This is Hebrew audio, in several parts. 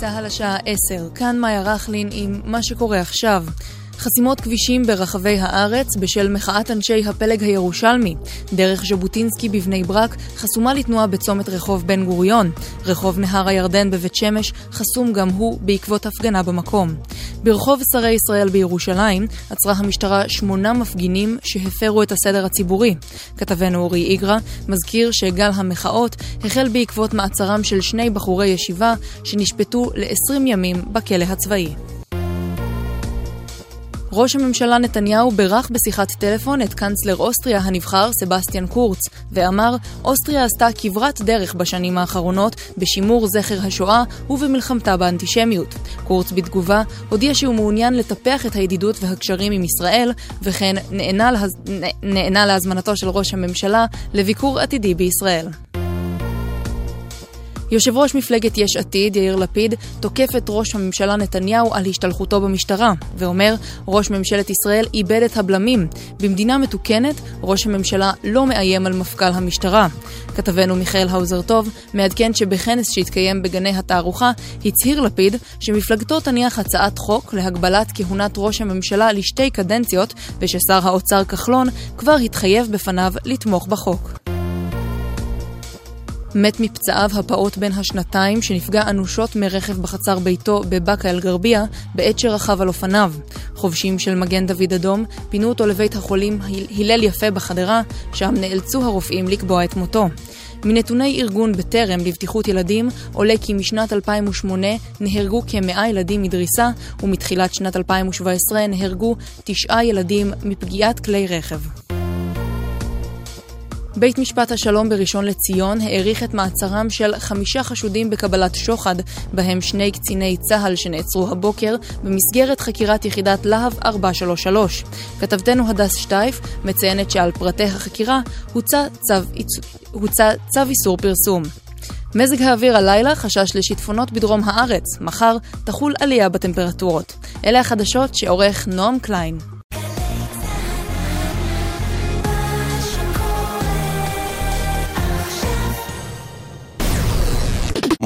צה"ל השעה 10, כאן מאיה רכלין עם מה שקורה עכשיו. חסימות כבישים ברחבי הארץ בשל מחאת אנשי הפלג הירושלמי. דרך ז'בוטינסקי בבני ברק חסומה לתנועה בצומת רחוב בן גוריון. רחוב נהר הירדן בבית שמש חסום גם הוא בעקבות הפגנה במקום. ברחוב שרי ישראל בירושלים עצרה המשטרה שמונה מפגינים שהפרו את הסדר הציבורי. כתבנו אורי איגרא מזכיר שגל המחאות החל בעקבות מעצרם של שני בחורי ישיבה שנשפטו ל-20 ימים בכלא הצבאי. ראש הממשלה נתניהו בירך בשיחת טלפון את קנצלר אוסטריה הנבחר סבסטיאן קורץ, ואמר, אוסטריה עשתה כברת דרך בשנים האחרונות בשימור זכר השואה ובמלחמתה באנטישמיות. קורץ בתגובה הודיע שהוא מעוניין לטפח את הידידות והקשרים עם ישראל, וכן נענה, להז... נענה להזמנתו של ראש הממשלה לביקור עתידי בישראל. יושב ראש מפלגת יש עתיד, יאיר לפיד, תוקף את ראש הממשלה נתניהו על השתלחותו במשטרה, ואומר, ראש ממשלת ישראל איבד את הבלמים. במדינה מתוקנת, ראש הממשלה לא מאיים על מפכ"ל המשטרה. כתבנו מיכאל האוזר טוב מעדכן שבכנס שהתקיים בגני התערוכה, הצהיר לפיד שמפלגתו תניח הצעת חוק להגבלת כהונת ראש הממשלה לשתי קדנציות, וששר האוצר כחלון כבר התחייב בפניו לתמוך בחוק. מת מפצעיו הפעוט בן השנתיים שנפגע אנושות מרכב בחצר ביתו בבאקה אל-גרבייה בעת שרכב על אופניו. חובשים של מגן דוד אדום פינו אותו לבית החולים הלל יפה בחדרה, שם נאלצו הרופאים לקבוע את מותו. מנתוני ארגון בטרם לבטיחות ילדים עולה כי משנת 2008 נהרגו כמאה ילדים מדריסה ומתחילת שנת 2017 נהרגו תשעה ילדים מפגיעת כלי רכב. בית משפט השלום בראשון לציון האריך את מעצרם של חמישה חשודים בקבלת שוחד, בהם שני קציני צה"ל שנעצרו הבוקר במסגרת חקירת יחידת להב 433. כתבתנו הדס שטייף מציינת שעל פרטי החקירה הוצא צו, הוצא צו איסור פרסום. מזג האוויר הלילה חשש לשיטפונות בדרום הארץ, מחר תחול עלייה בטמפרטורות. אלה החדשות שעורך נועם קליין.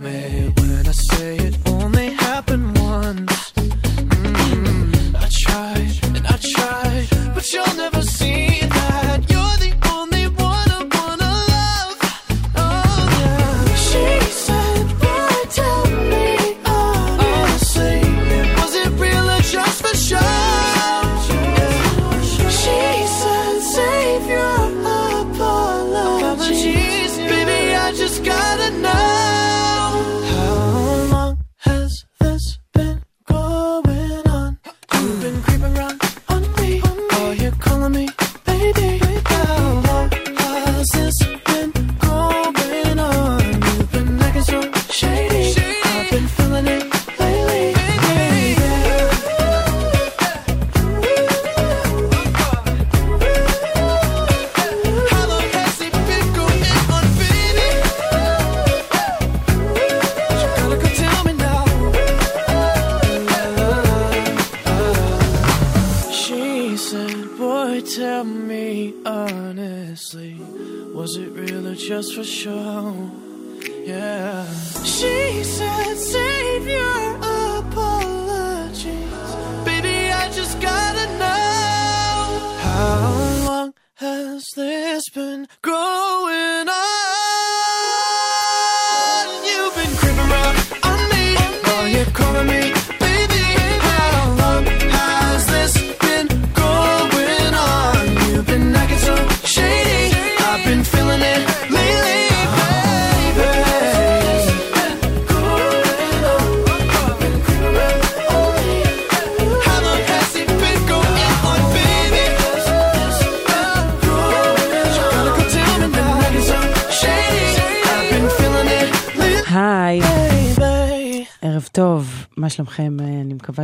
leave me.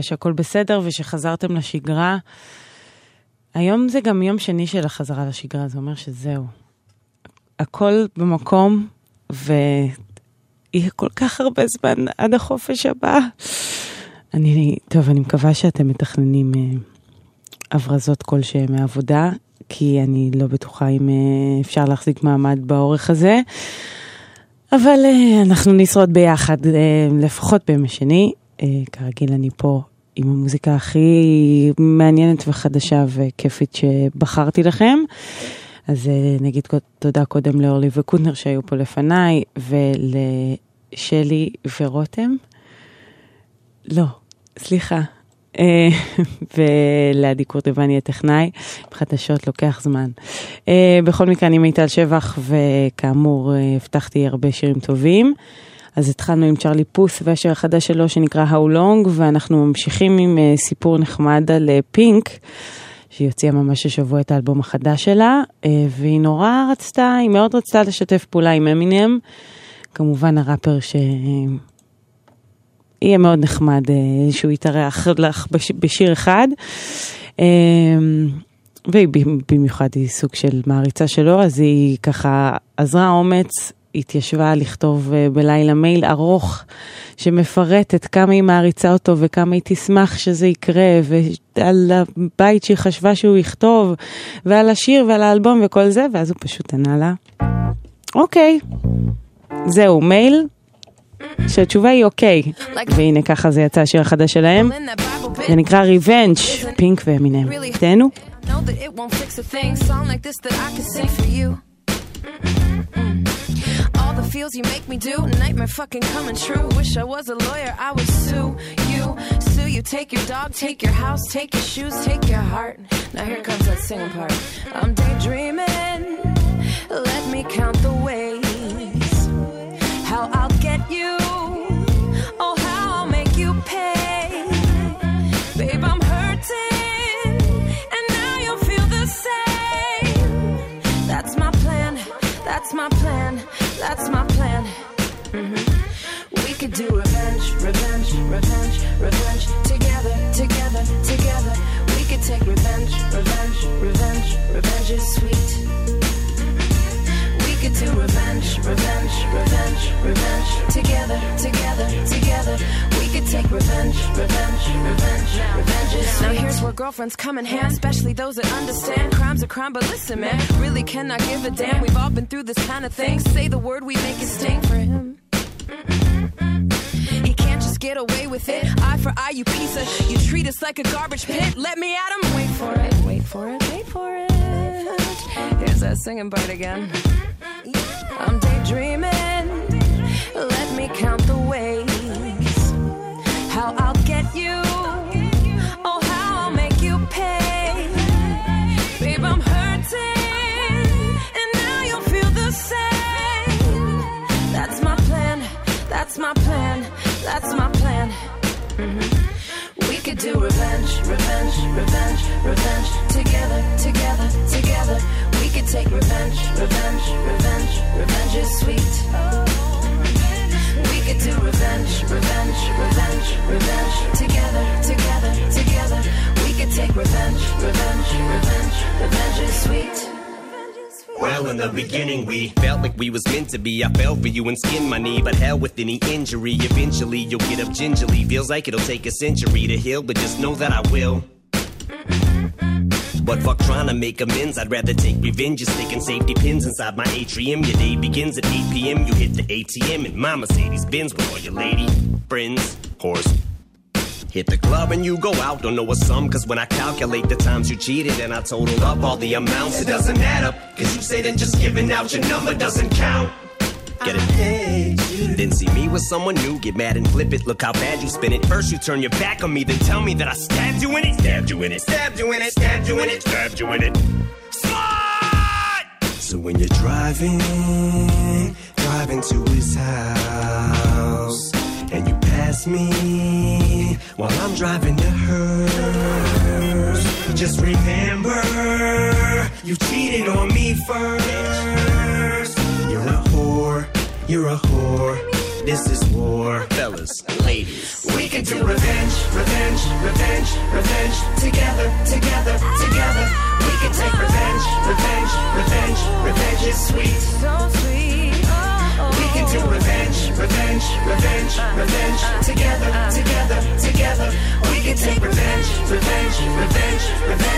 מקווה שהכל בסדר ושחזרתם לשגרה. היום זה גם יום שני של החזרה לשגרה, זה אומר שזהו. הכל במקום, ויהיה כל כך הרבה זמן עד החופש הבא. אני, טוב, אני מקווה שאתם מתכננים אה, הברזות כלשהן מהעבודה, כי אני לא בטוחה אם אה, אפשר להחזיק מעמד באורך הזה. אבל uh, אנחנו נשרוד ביחד, uh, לפחות ביום השני. Uh, כרגיל אני פה עם המוזיקה הכי מעניינת וחדשה וכיפית שבחרתי לכם. אז uh, נגיד תודה קודם לאורלי וקוטנר שהיו פה לפניי, ולשלי ורותם. לא, סליחה. אה, ולעדי קורטבני הטכנאי, חדשות לוקח זמן. אה, בכל מקרה, אני מיטל שבח, וכאמור, אה, הבטחתי הרבה שירים טובים. אז התחלנו עם צ'רלי פוס והשיר החדש שלו שנקרא How Long, ואנחנו ממשיכים עם סיפור נחמד על פינק, שהיא הוציאה ממש השבוע את האלבום החדש שלה, והיא נורא רצתה, היא מאוד רצתה לשתף פעולה עם אמינם, כמובן הראפר ש... יהיה מאוד נחמד אה, שהוא יתארח לך בשיר אחד. אה, והיא במיוחד היא סוג של מעריצה שלו, אז היא ככה עזרה אומץ, התיישבה לכתוב אה, בלילה מייל ארוך שמפרט את כמה היא מעריצה אותו וכמה היא תשמח שזה יקרה, ועל הבית שהיא חשבה שהוא יכתוב, ועל השיר ועל האלבום וכל זה, ואז הוא פשוט ענה לה, אוקיי, זהו, מייל, שהתשובה היא אוקיי. והנה ככה זה יצא השיר החדש שלהם. זה נקרא Revenge, Pink ואמינם. תהנו. All the feels you make me do, nightmare fucking coming true. Wish I was a lawyer, I would sue you, sue you. Take your dog, take your house, take your shoes, take your heart. Now here comes that singing part. I'm daydreaming, let me count the ways how I'll get you. Do revenge, revenge, revenge, revenge. Together, together, together. We could take revenge, revenge, revenge, revenge is sweet We could do revenge, revenge, revenge, revenge. Together, together, together. We could take revenge, revenge, revenge, revenge. Is sweet. now here's where girlfriends come in hand, especially those that understand crime's a crime. But listen, man, really cannot give a damn. We've all been through this kind of thing. Say the word, we make it sting for him. He can't just get away with it. Eye for eye, you piece of. You treat us like a garbage pit. Let me at him. Wait for it. Wait for it. Wait for it. Here's that singing part again. I'm daydreaming. That's my plan. That's my plan. Mm-hmm. We could do revenge, revenge, revenge, revenge. Together, together, together. We could take revenge, revenge, revenge. Revenge is sweet. We could do revenge, revenge, revenge, revenge. Together, together, together. We could take revenge, revenge, revenge. Revenge is sweet. Well, in the beginning, we felt like we was meant to be. I fell for you and skinned my knee, but hell with any injury. Eventually, you'll get up gingerly. Feels like it'll take a century to heal, but just know that I will. But fuck trying to make amends, I'd rather take revenge. You're sticking safety pins inside my atrium. Your day begins at 8 p.m. You hit the ATM in my Mercedes Benz with all your lady friends, horse. Hit the club and you go out, don't know a sum, cause when I calculate the times you cheated and I total up all the amounts, it doesn't add up. Cause you say then just giving out your number doesn't count. Get it? Then see me with someone new, get mad and flip it. Look how bad you spin it. First you turn your back on me, then tell me that I stabbed you in it. Stabbed you in it. Stabbed you in it. Stabbed you in it. Stabbed you in it. Slide! So when you're driving, driving to his house, and you pass me while I'm driving to hers, just remember you cheated on me first. You're a whore, you're a whore. This is war, fellas, ladies. We can do revenge, revenge, revenge, revenge. Together, together, together. We can take revenge, revenge, revenge, revenge is sweet. We revenge, revenge. Together, together, together. We can take revenge, revenge, revenge, revenge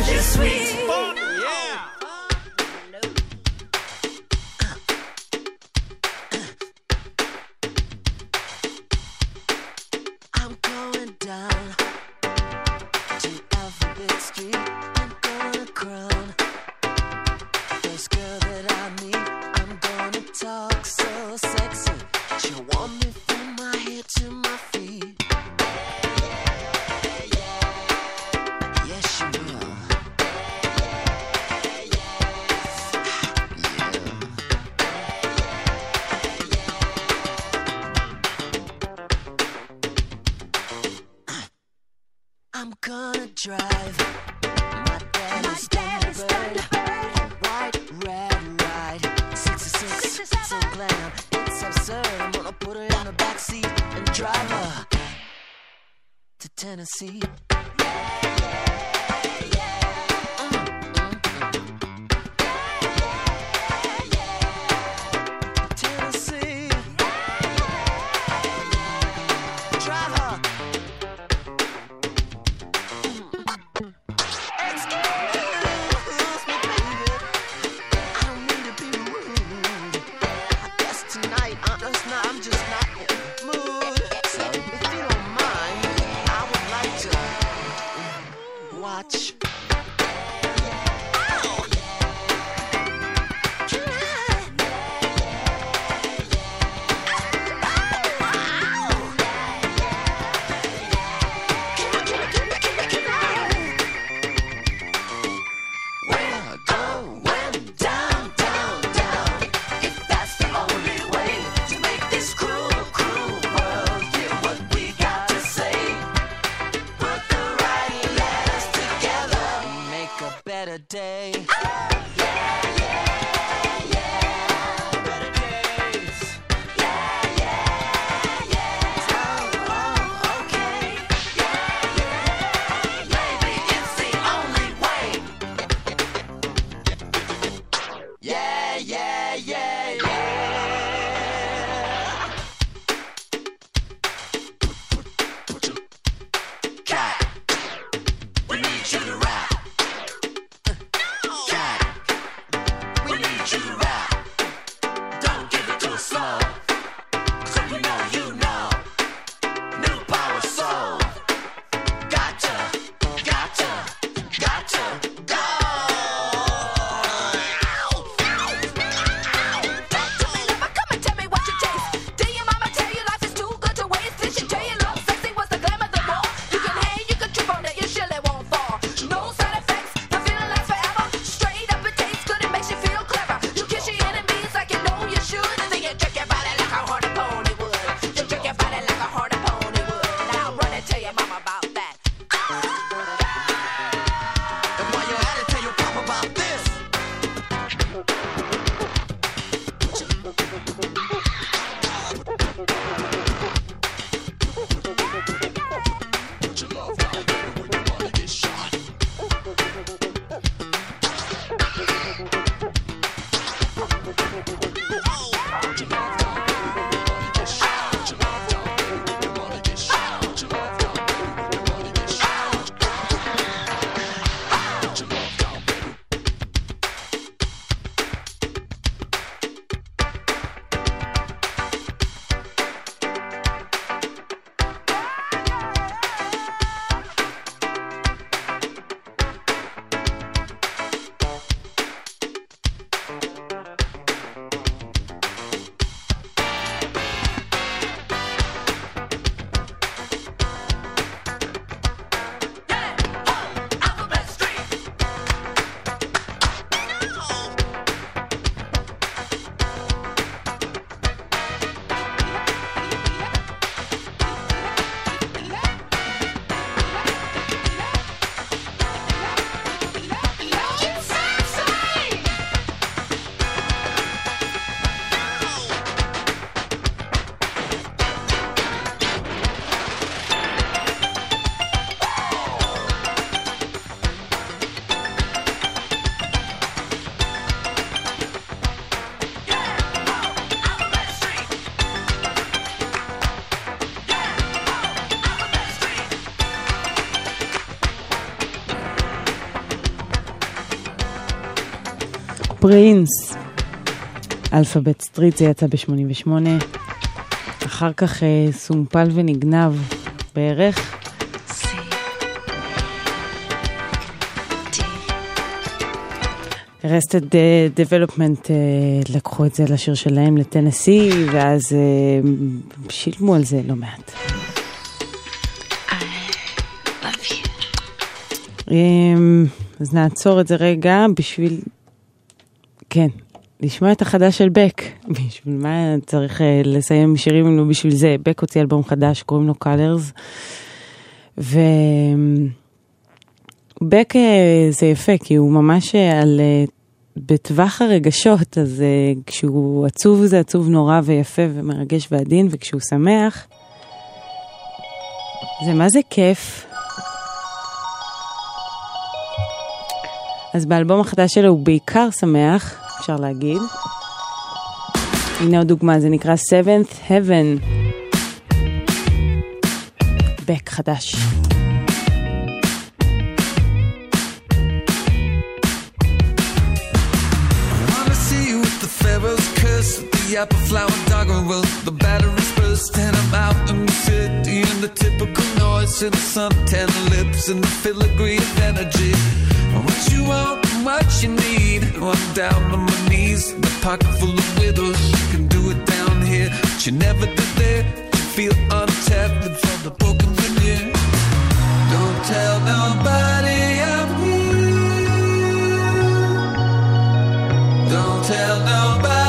פרינס. Alphabet Street זה יצא ב-88. אחר כך אה, סומפל ונגנב בערך. Arrested Development לקחו את זה לשיר שלהם ל Tennessee, ואז אה, שילמו על זה לא מעט. Um, אז נעצור את זה רגע בשביל, כן, לשמוע את החדש של בק. בשביל מה צריך uh, לסיים שירים אם לא בשביל זה? בק הוציא אלבום חדש, קוראים לו Colors. ו... בק זה יפה, כי הוא ממש על, בטווח הרגשות, אז כשהוא עצוב זה עצוב נורא ויפה ומרגש ועדין, וכשהוא שמח, זה מה זה כיף. אז באלבום החדש שלו הוא בעיקר שמח, אפשר להגיד. הנה עוד דוגמה, זה נקרא Seventh Heaven. בק חדש. the apple flower dogger will the batteries and I'm out in the city and the typical noise and the suntan lips and the filigree of energy. What you want what you need. I'm down on my knees the pocket full of widows. You can do it down here but you never did there you feel untethered from the broken veneer. Don't tell nobody I'm here. Don't tell nobody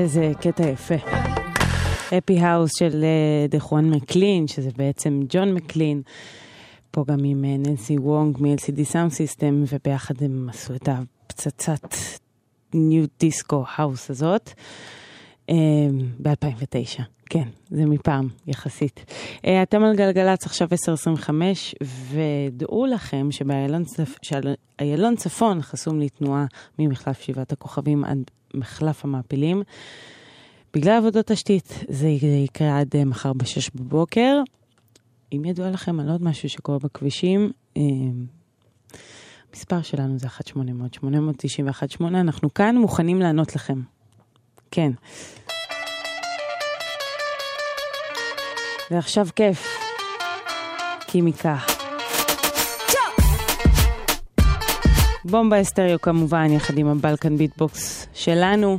איזה קטע יפה. Happy House של אה, The Juan MacLean, שזה בעצם John MacLean, פה גם עם אה, Nancy Whang מ- LCD Soundsystem, וביחד הם עשו את הפצצת nu disco house הזאת. ב-2009, כן, זה מפעם יחסית. אה, אתם על גלגלצ עכשיו 10.25, ודעו לכם שבאיילון צפון חסום לתנועה ממחלף שבעת הכוכבים עד מחלף המעפילים. בגלל עבודות תשתית זה יקרה עד אה, מחר ב-6 בבוקר. אם ידוע לכם על עוד משהו שקורה בכבישים, אה, המספר שלנו זה 1-800-891-8, אנחנו כאן מוכנים לענות לכם. כן. ועכשיו כיף. קימיקה. בומבה אסטריו כמובן, יחד עם הבלקן ביטבוקס שלנו.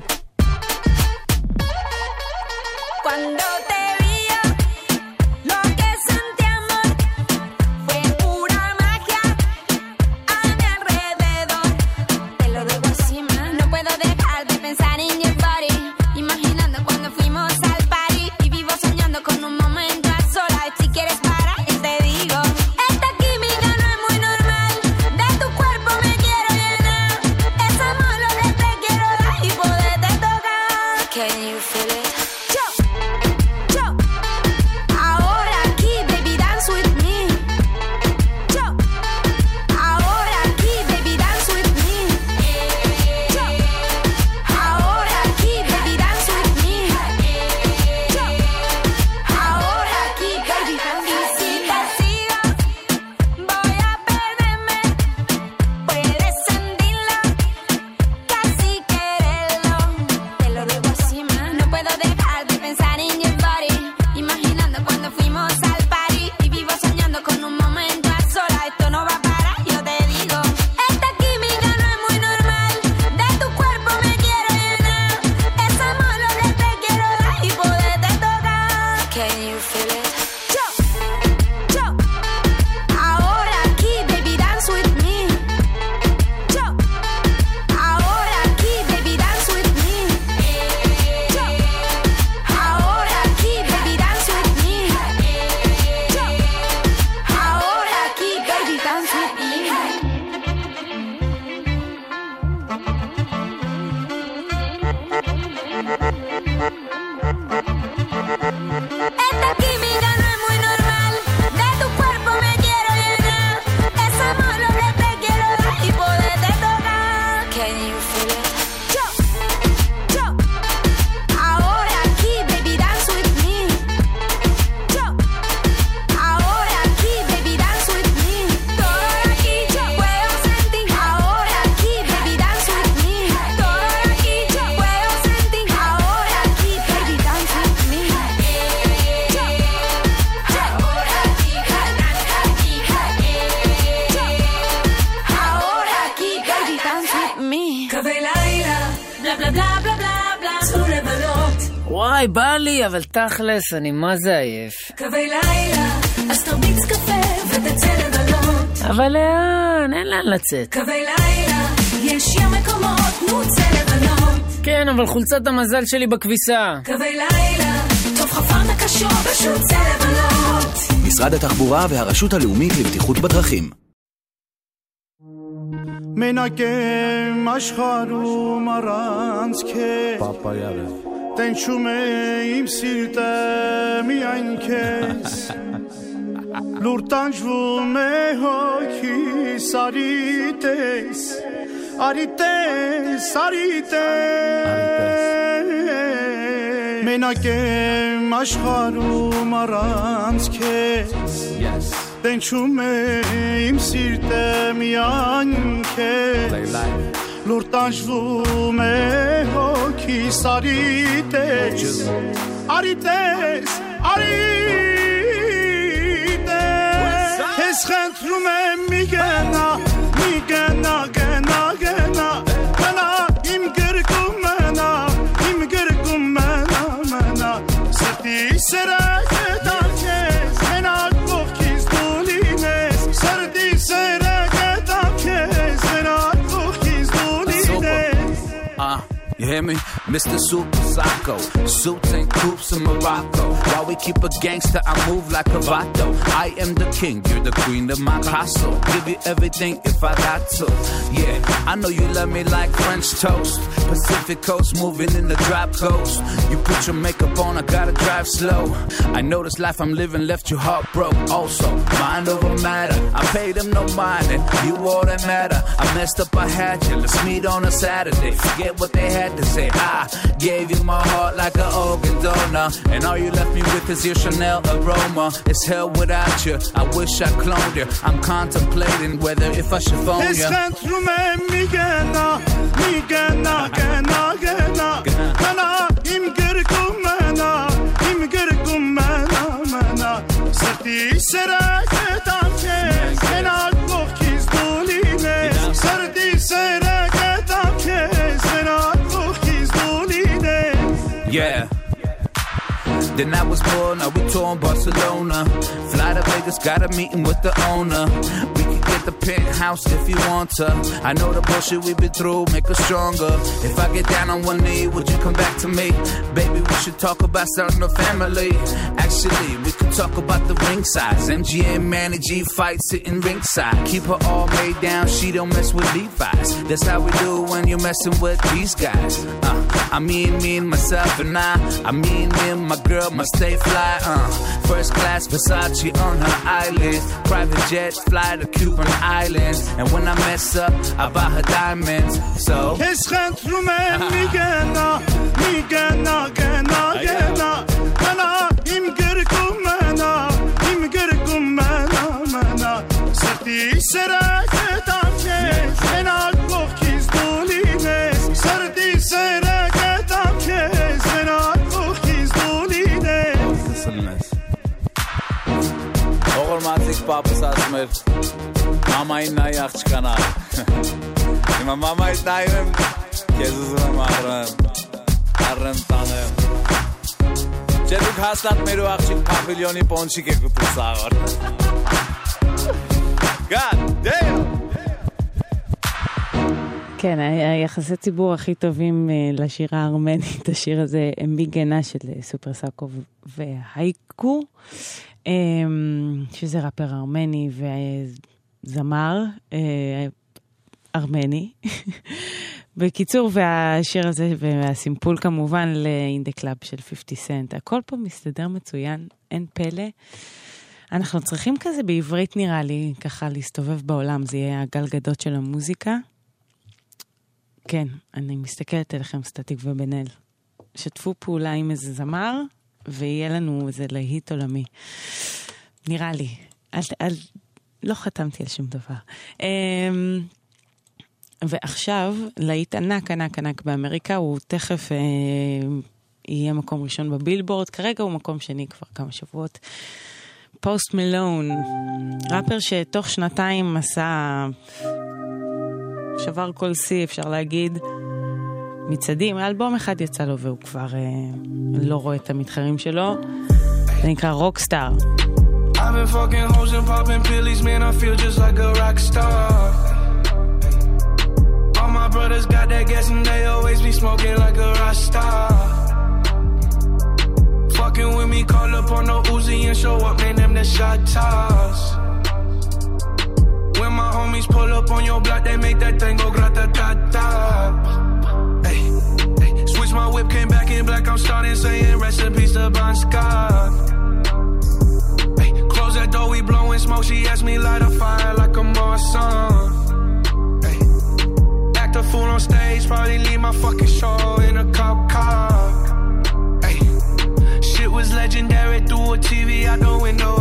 אבל תכלס, אני מה זה עייף. קווי לילה, אז תרביץ קפה ותצא לבלות. אבל לאן? אין לאן לצאת. קווי לילה, יש ים מקומות, נו צא לבלות. כן, אבל חולצת המזל שלי בכביסה. קווי לילה, טוב חפרת קשור, פשוט צא לבלות. משרד התחבורה והרשות הלאומית לבטיחות בדרכים. מנקם אשחר ומרנסקי. פאפה יאללה. Պապայարը Տենչում է իմ սիրտը միայն քեզ Լուր տանջվում է հոգիս արի տես Արի տես, արի տես Մենակ եմ աշխարհում առանց քեզ Տենչում է իմ սիրտը միայն քեզ Լուր տանջվում է հոգիս քիս արիտես արիտես արիտես ես խնդրում եմ մի գնա You hear me? Mr. Super Psycho. Suits and coops in Morocco. While we keep a gangster, I move like a vato. I am the king, you're the queen of my castle. Give you everything if I got to. Yeah, I know you love me like French toast. Pacific coast, moving in the drop coast. You put your makeup on, I gotta drive slow. I know this life I'm living left you heartbroken. Also, mind over matter. I paid them no mind, and you all that matter. I messed up, I had you. Let's meet on a Saturday. Forget what they had to say. I gave you my heart like an organ donor, and all you left me with is your Chanel aroma. It's hell without you. I wish I cloned you. I'm contemplating whether if I should phone حس you. خنترومه میگه نه میگه نه گه نه گه نه منا ایم گرگم منا ایم گرگم منا منا سردی سرکتم Then I was born, now we tour in Barcelona. Fly to Vegas, got a meeting with the owner. We can get the penthouse if you want to. I know the bullshit we've been through, make us stronger. If I get down on one knee, would you come back to me? Baby, we should talk about starting a family. Actually, we could talk about the ring size. MGM, Manny G fight sitting ringside. Keep her all made down, she don't mess with Levi's. That's how we do when you're messing with these guys. Uh, I mean, me and myself and I. I mean, me and my girl must stay fly. Uh, first class Versace on her eyelids. Private jet fly to Cuban islands. And when I mess up, I buy her diamonds. So. حس خنترومه میگه نه میگه نه گه نه گه نه منا ایم گرگم منا ایم گرگم منا منا سردی سرکتم պապս ասում էր մամային նայ աղջկանա Հիմա մամայից նայում եմ քեզ ուզում եմ առեմ առեմ տանեմ Չէ դուք հաստատ մեր ու աղջիկ պավիլյոնի պոնչիկ եք ուտում սաղոր God damn כן, ה- היחסי ציבור הכי טובים אה, לשירה הארמנית, השיר הזה, הם ביגנה של אה, סופר סאקוב והייקו, אה, שזה ראפר ארמני וזמר אה, ארמני. בקיצור, והשיר הזה והסימפול כמובן the Club של 50 סנט. הכל פה מסתדר מצוין, אין פלא. אנחנו צריכים כזה בעברית נראה לי, ככה להסתובב בעולם, זה יהיה הגלגדות של המוזיקה. כן, אני מסתכלת עליכם, סטטיק ובן אל. שתפו פעולה עם איזה זמר, ויהיה לנו איזה להיט עולמי. נראה לי. אל, אל, לא חתמתי על שום דבר. אמ, ועכשיו, להיט ענק ענק ענק באמריקה, הוא תכף אה, יהיה מקום ראשון בבילבורד, כרגע הוא מקום שני כבר כמה שבועות. פוסט מלון, ראפר שתוך שנתיים עשה שבר כל שיא, אפשר להגיד. מצעדים, אלבום אחד יצא לו והוא כבר אה, לא רואה את המתחרים שלו. זה נקרא רוקסטאר. I've been fucking hoes and popping pillies, man. I feel just like a rock star. All my brothers got that gas and they always be smoking like a rock star. Fucking with me, call up on the Uzi and show up, man. Them the shot toss. When my homies pull up on your block, they make that thing to Bon Scott. Hey, close that door, we blowing smoke. She asked me light a fire like a Marsan. Hey, act a fool on stage, probably leave my fucking show in a cop car. Hey, shit was legendary through a TV out the window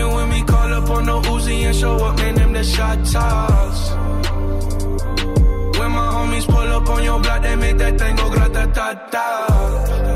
Fucking with me, call up on the Uzi and show up, man. Them the shot toss. When my homies pull up on your block, they make that thing go grata ta ta.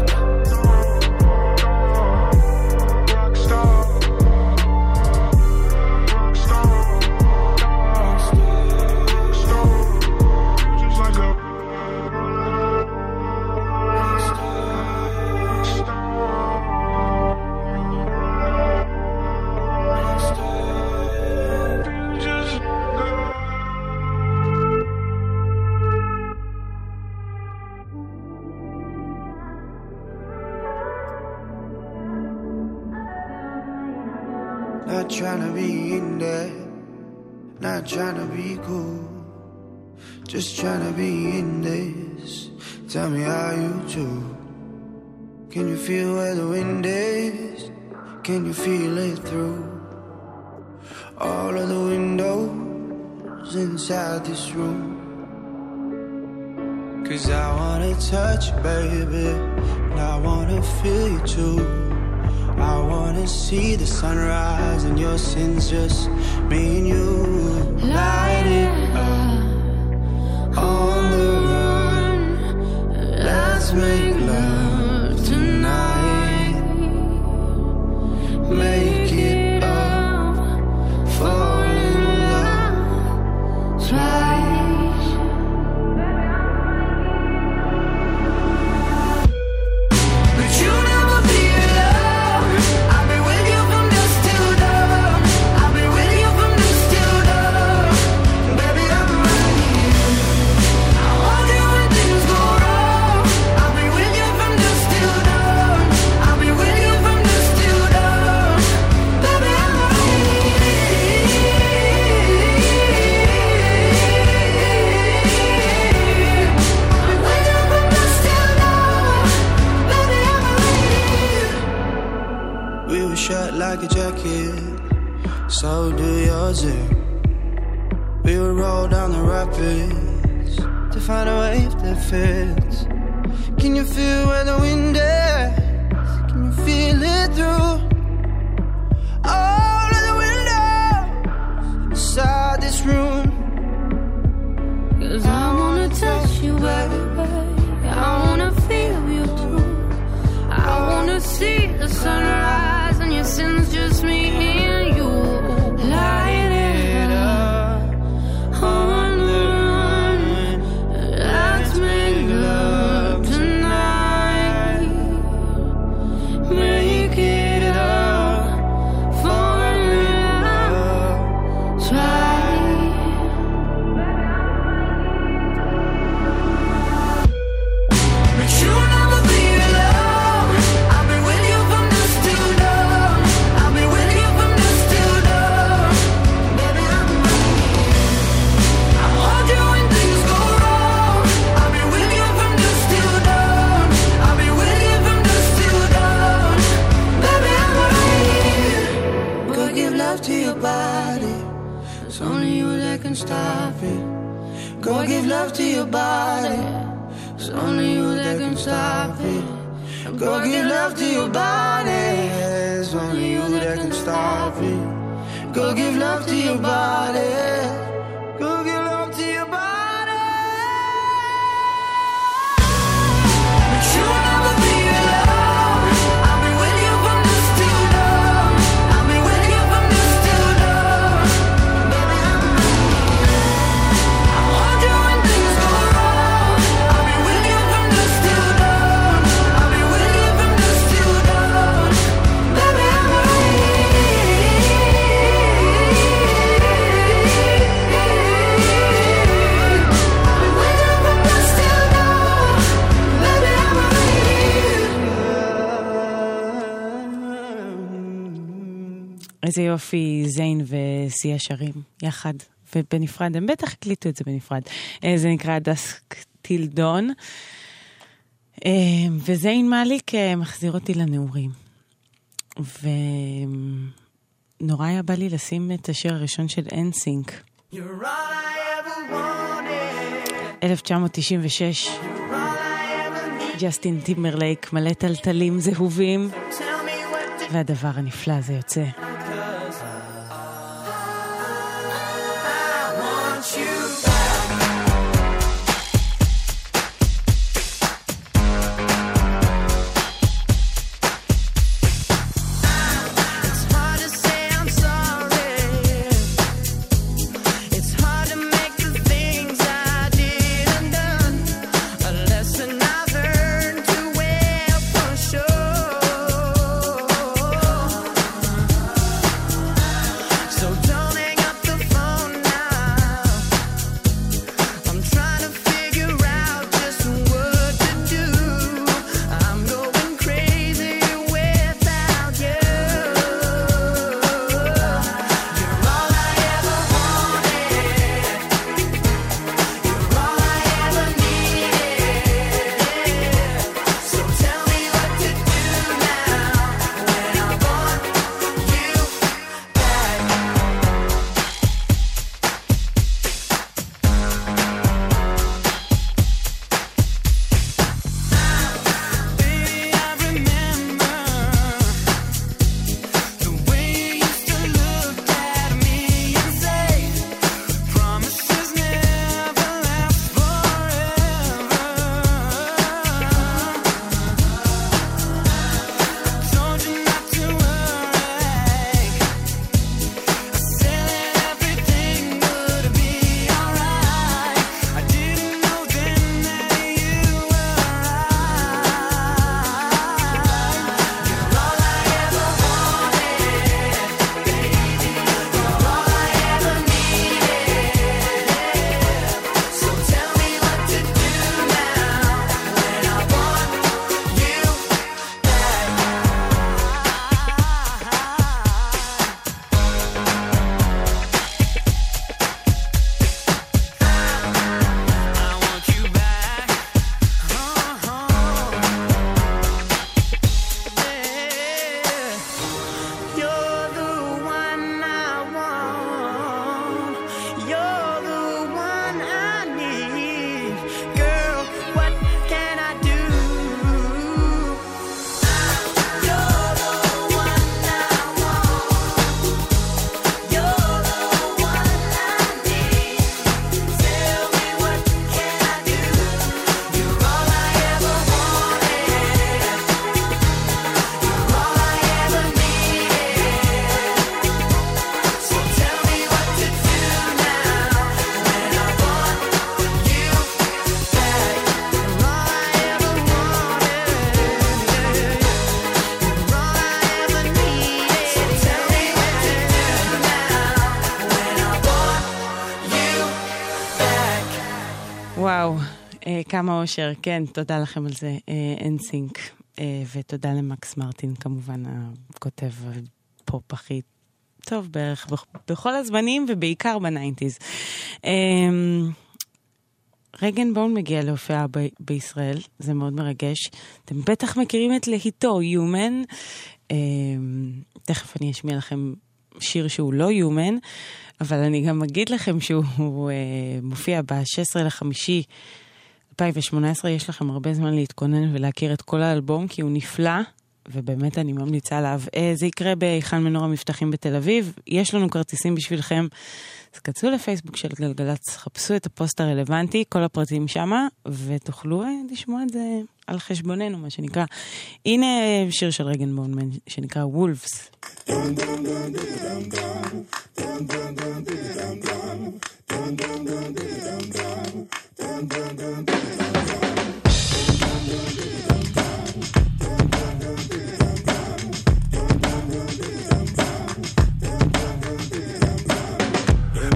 Trying to be cool. Just trying to be in this. Tell me how you do. Can you feel where the wind is? Can you feel it through all of the windows inside this room? Cause I wanna touch you, baby, and I wanna feel you too. I wanna see the sunrise and your sins just me and you. וסיה שרים יחד ובנפרד, הם בטח הקליטו את זה בנפרד. אה, זה נקרא Dusk Till Dawn. אה, וזיין מאליק אה, מחזיר אותי לנעורים. ונורא היה בא לי לשים את השיר הראשון של NSYNC. 1996. ג'סטין טימברלייק, מלא טלטלים זהובים, והדבר הנפלא הזה יוצא. כמה אושר, כן, תודה לכם על זה, NSYNC, אה, ותודה למקס מרטין, כמובן, הכותב הפופ הכי טוב בערך בכ- בכל הזמנים, ובעיקר ב nineties. אה, Rag'n'Bone מגיע להופיע ב- בישראל, זה מאוד מרגש. אתם בטח מכירים את להיטו. אה, תכף אני אשמיע לכם שיר שהוא לא Human, אבל אני גם אגיד לכם שהוא אה, מופיע ב-16 לחמישי 2018, יש לכם הרבה זמן להתכונן ולהכיר את כל האלבום, כי הוא נפלא, ובאמת אני ממליצה עליו. אה, זה יקרה בהיכל מנור המבטחים בתל אביב, יש לנו כרטיסים בשבילכם. אז כנסו לפייסבוק של גלגלצ, חפשו את הפוסט הרלוונטי, כל הפרטים שמה, ותוכלו אה, לשמוע את זה על חשבוננו, מה שנקרא. הנה אה, שיר של רגן בונמן, שנקרא וולפס. I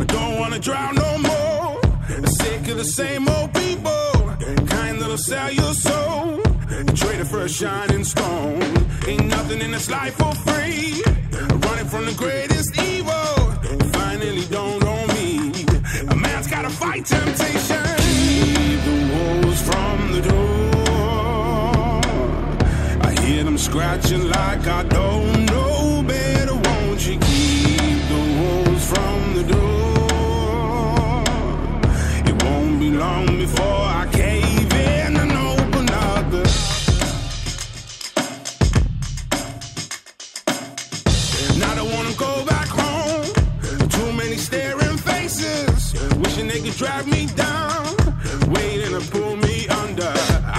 don't wanna drown no more. Sick of the same old people, kind that'll sell your soul. Trade it for a shining stone. Ain't nothing in this life for free. Running from the greatest evil. Finally dawned on me. A man's gotta fight temptation. Scratching like I don't know better. Won't you keep the wolves from the door? It won't be long before I cave in and open up the. Now I don't wanna go back home. Too many staring faces, wishing they could drag me down, waiting to pull me under.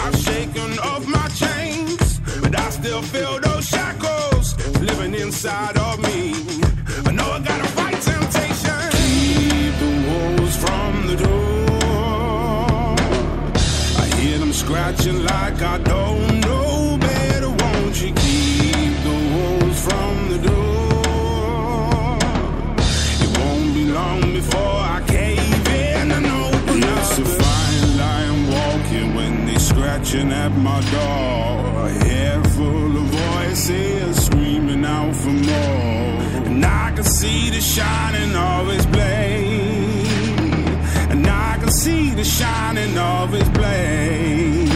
I've shaken off my but I still feel those shackles living inside of me. I know I gotta fight temptation. Keep the wolves from the door. I hear them scratching like I don't know better. Won't you keep the wolves from the door? It won't be long before I cave in and open up. It's a fine line walking when they scratching at my door. Screaming out for more. And I can see the shining of his blade. And I can see the shining of his blade.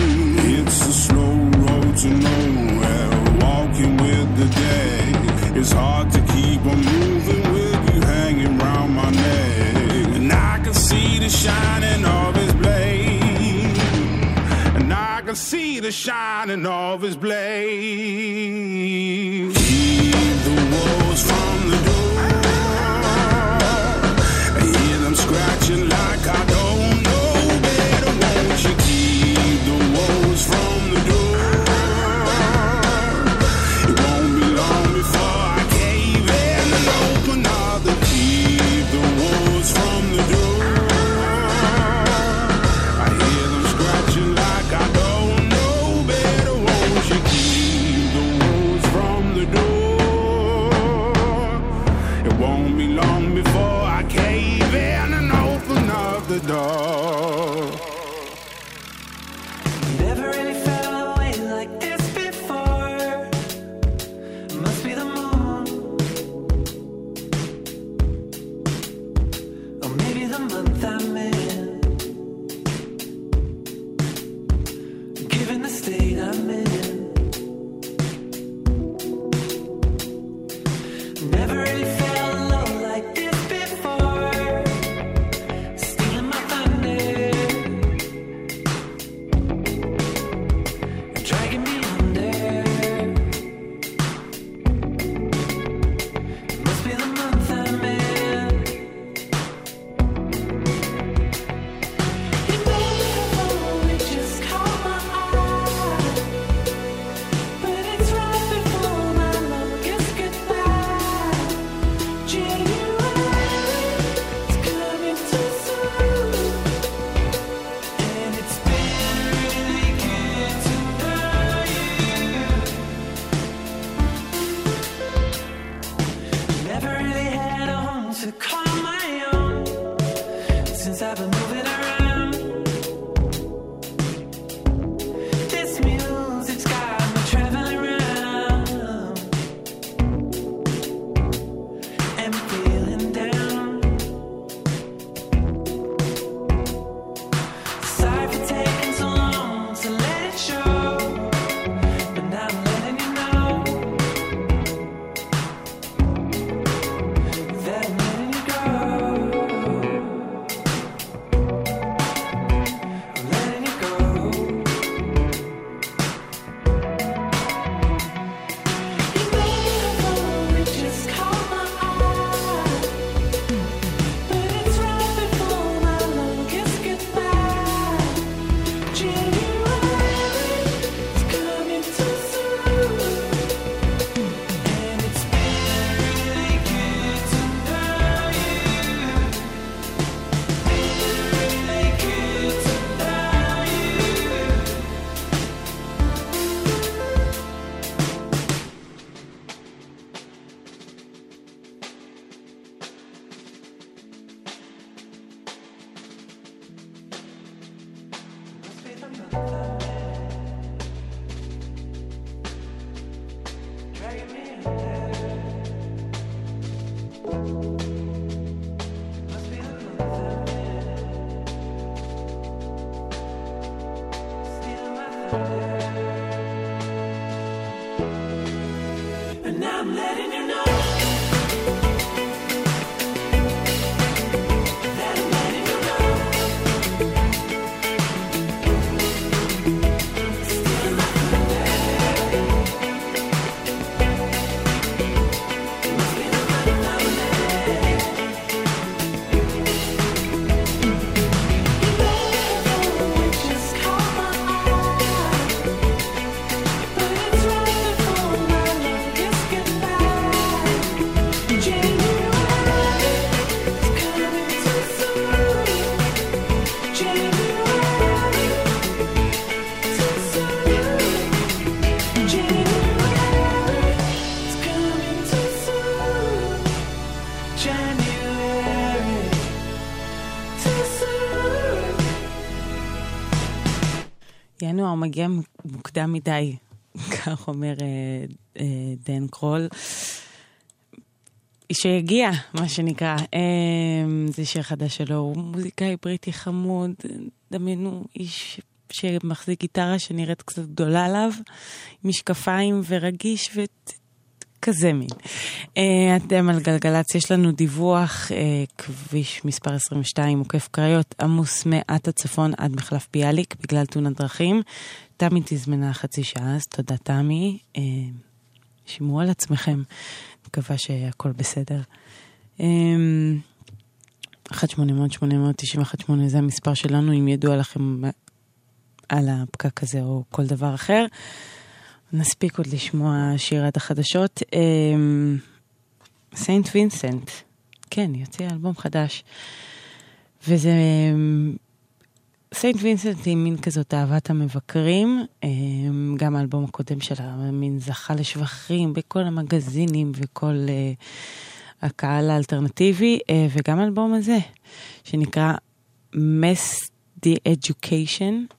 It's a slow road to nowhere, walking with the day. It's hard to keep on moving with you hanging round my neck. And I can see the shining of the shining of his blade. מגיע מוקדם מדי, כך אומר אה, אה, דן קרול. שיגיע, מה שנקרא. אה, זה שיר חדש שלו, הוא מוזיקאי בריטי חמוד, דמיינו איש שמחזיק גיטרה שנראית קצת גדולה עליו, משקפיים ורגיש, ואת כזה מין. אה, אתם על גלגלצ, יש לנו דיווח, אה, כביש מספר 22 עוקף קריות, עמוס מעט הצפון עד מחלף ביאליק בגלל תאונת דרכים. תמי תזמנה חצי שעה, אז תודה תמי. אה, שמרו על עצמכם, מקווה שהכל בסדר. 1-800-891-8 זה המספר שלנו, אם ידוע לכם על הפקק הזה או כל דבר אחר. נספיק עוד לשמוע שירת החדשות. אמ, סיינט וינסנט, כן, יוצא אלבום חדש. וזה... אמ, סיינט וינסנט היא מין כזאת אהבת המבקרים, אמ, גם האלבום הקודם שלה מין זכה לשבחים בכל המגזינים וכל אה, הקהל האלטרנטיבי, אה, וגם האלבום הזה, שנקרא Mess the Education.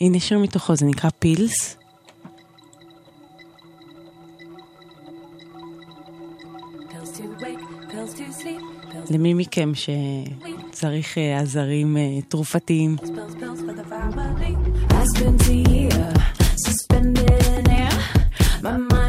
הנה שיר מתוכו, זה נקרא פילס. למי מכם שצריך אה, עזרים אה, תרופתיים? My mind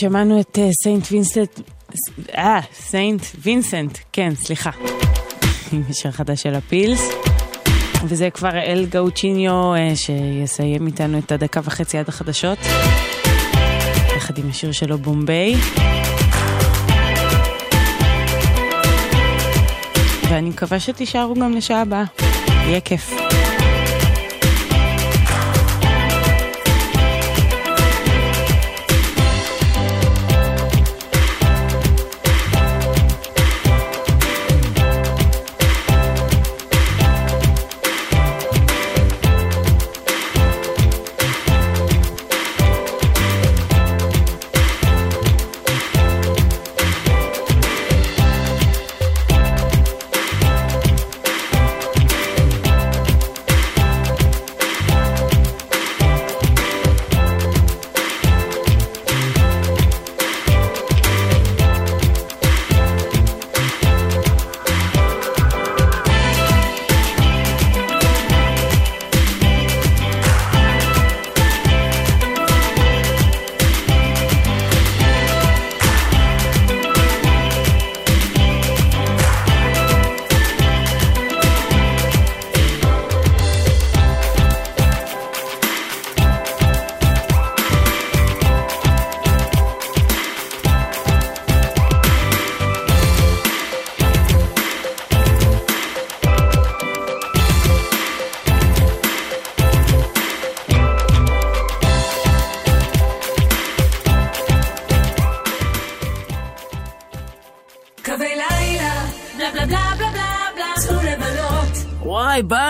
שמענו את אה, St. Vincent, אה, St. Vincent, כן, סליחה. עם השיר החדש שלה Pills. וזה כבר El Guincho אה, שיסיים איתנו את הדקה וחצי עד החדשות. יחד עם השיר שלו בומביי. ואני מקווה שתישארו גם לשעה הבאה. יהיה כיף.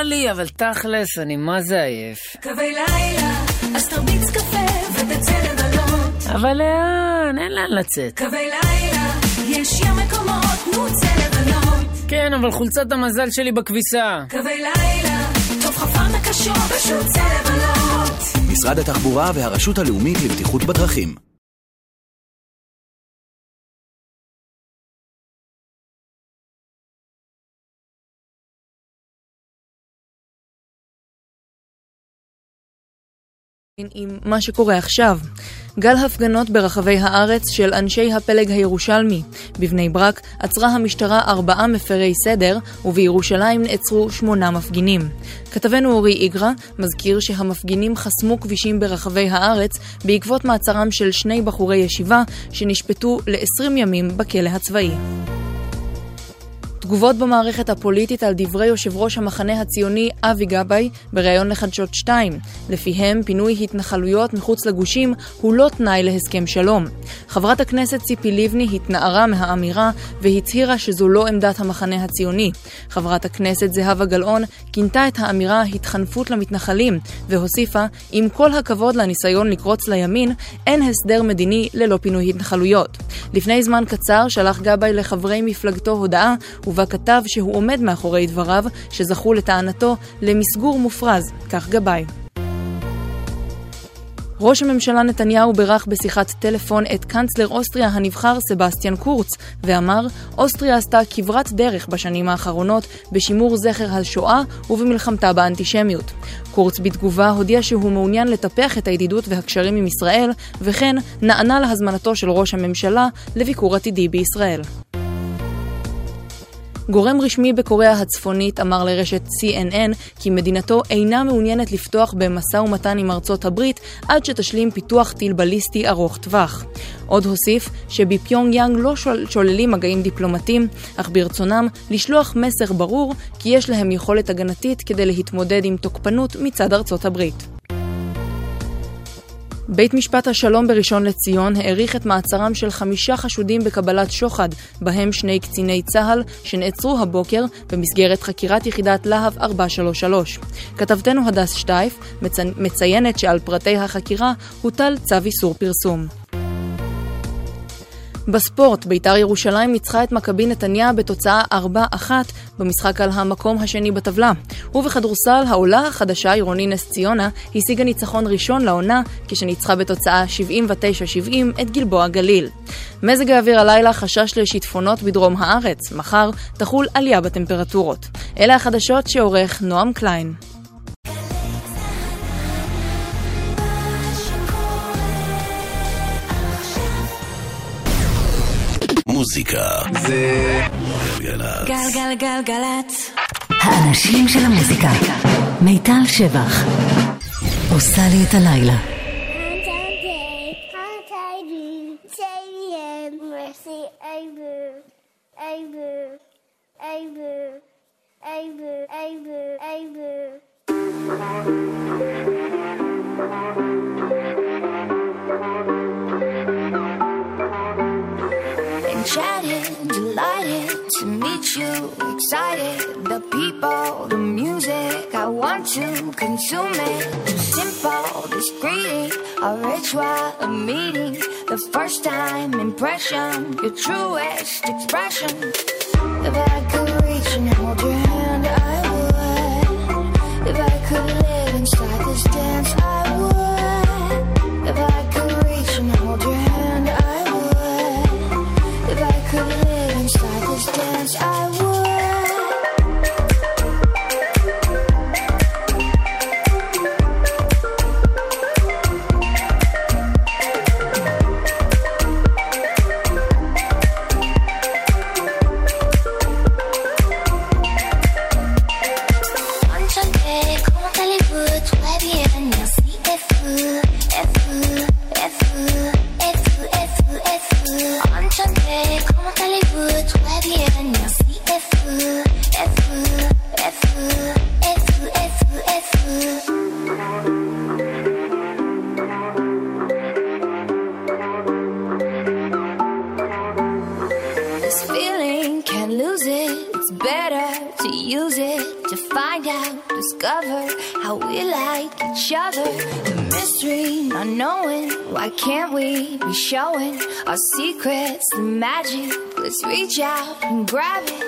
לי, אבל תכלס, אני מה זה עייף. קווי לילה, אז תרביץ קפה ותצא לבלות. אבל לאן? אין לאן לצאת. קווי לילה, יש ים מקומות, נו צא לבלות. כן, אבל חולצת המזל שלי בכביסה. קווי לילה, טוב חפרת קשור, פשוט צא לבלות. משרד התחבורה והרשות הלאומית לבטיחות בדרכים. עם מה שקורה עכשיו. גל הפגנות ברחבי הארץ של אנשי הפלג הירושלמי. בבני ברק עצרה המשטרה ארבעה מפרי סדר, ובירושלים נעצרו שמונה מפגינים. כתבנו אורי איגרא מזכיר שהמפגינים חסמו כבישים ברחבי הארץ בעקבות מעצרם של שני בחורי ישיבה שנשפטו ל-20 ימים בכלא הצבאי. תגובות במערכת הפוליטית על דברי יושב ראש המחנה הציוני אבי גבאי בריאיון לחדשות 2, לפיהם פינוי התנחלויות מחוץ לגושים הוא לא תנאי להסכם שלום. חברת הכנסת ציפי לבני התנערה מהאמירה והצהירה שזו לא עמדת המחנה הציוני. חברת הכנסת זהבה גלאון כינתה את האמירה התחנפות למתנחלים, והוסיפה, עם כל הכבוד לניסיון לקרוץ לימין, אין הסדר מדיני ללא פינוי התנחלויות. לפני זמן קצר שלח גבאי לחברי מפלגתו הודעה ובה כתב שהוא עומד מאחורי דבריו, שזכו לטענתו למסגור מופרז, כך גבאי. ראש הממשלה נתניהו בירך בשיחת טלפון את קנצלר אוסטריה הנבחר סבסטיאן קורץ, ואמר, אוסטריה עשתה כברת דרך בשנים האחרונות בשימור זכר השואה ובמלחמתה באנטישמיות. קורץ בתגובה הודיע שהוא מעוניין לטפח את הידידות והקשרים עם ישראל, וכן נענה להזמנתו של ראש הממשלה לביקור עתידי בישראל. גורם רשמי בקוריאה הצפונית אמר לרשת CNN כי מדינתו אינה מעוניינת לפתוח במשא ומתן עם ארצות הברית עד שתשלים פיתוח טיל בליסטי ארוך טווח. עוד הוסיף שבפיונג יאנג לא שול, שוללים מגעים דיפלומטיים, אך ברצונם לשלוח מסר ברור כי יש להם יכולת הגנתית כדי להתמודד עם תוקפנות מצד ארצות הברית. בית משפט השלום בראשון לציון האריך את מעצרם של חמישה חשודים בקבלת שוחד, בהם שני קציני צה"ל שנעצרו הבוקר במסגרת חקירת יחידת להב 433. כתבתנו הדס שטייף מציינת שעל פרטי החקירה הוטל צו איסור פרסום. בספורט, בית"ר ירושלים ניצחה את מכבי נתניה בתוצאה 4-1 במשחק על המקום השני בטבלה. ובכדורסל, העולה החדשה עירוני נס ציונה השיגה ניצחון ראשון לעונה כשניצחה בתוצאה 79-70 את גלבוע גליל. מזג האוויר הלילה חשש לשיטפונות בדרום הארץ, מחר תחול עלייה בטמפרטורות. אלה החדשות שעורך נועם קליין. המוזיקה זה גלגלצ. גלגלגלגלצ. האנשים של המוזיקה. מיטל שבח. עושה לי את הלילה. Enchanted, delighted to meet you, excited. The people, the music, I want to consume it. Simple, this greeting, a ritual, a meeting. The first time impression, your truest expression. If I could reach and hold your hand, I would. If I could live inside this dance, reach out and grab it.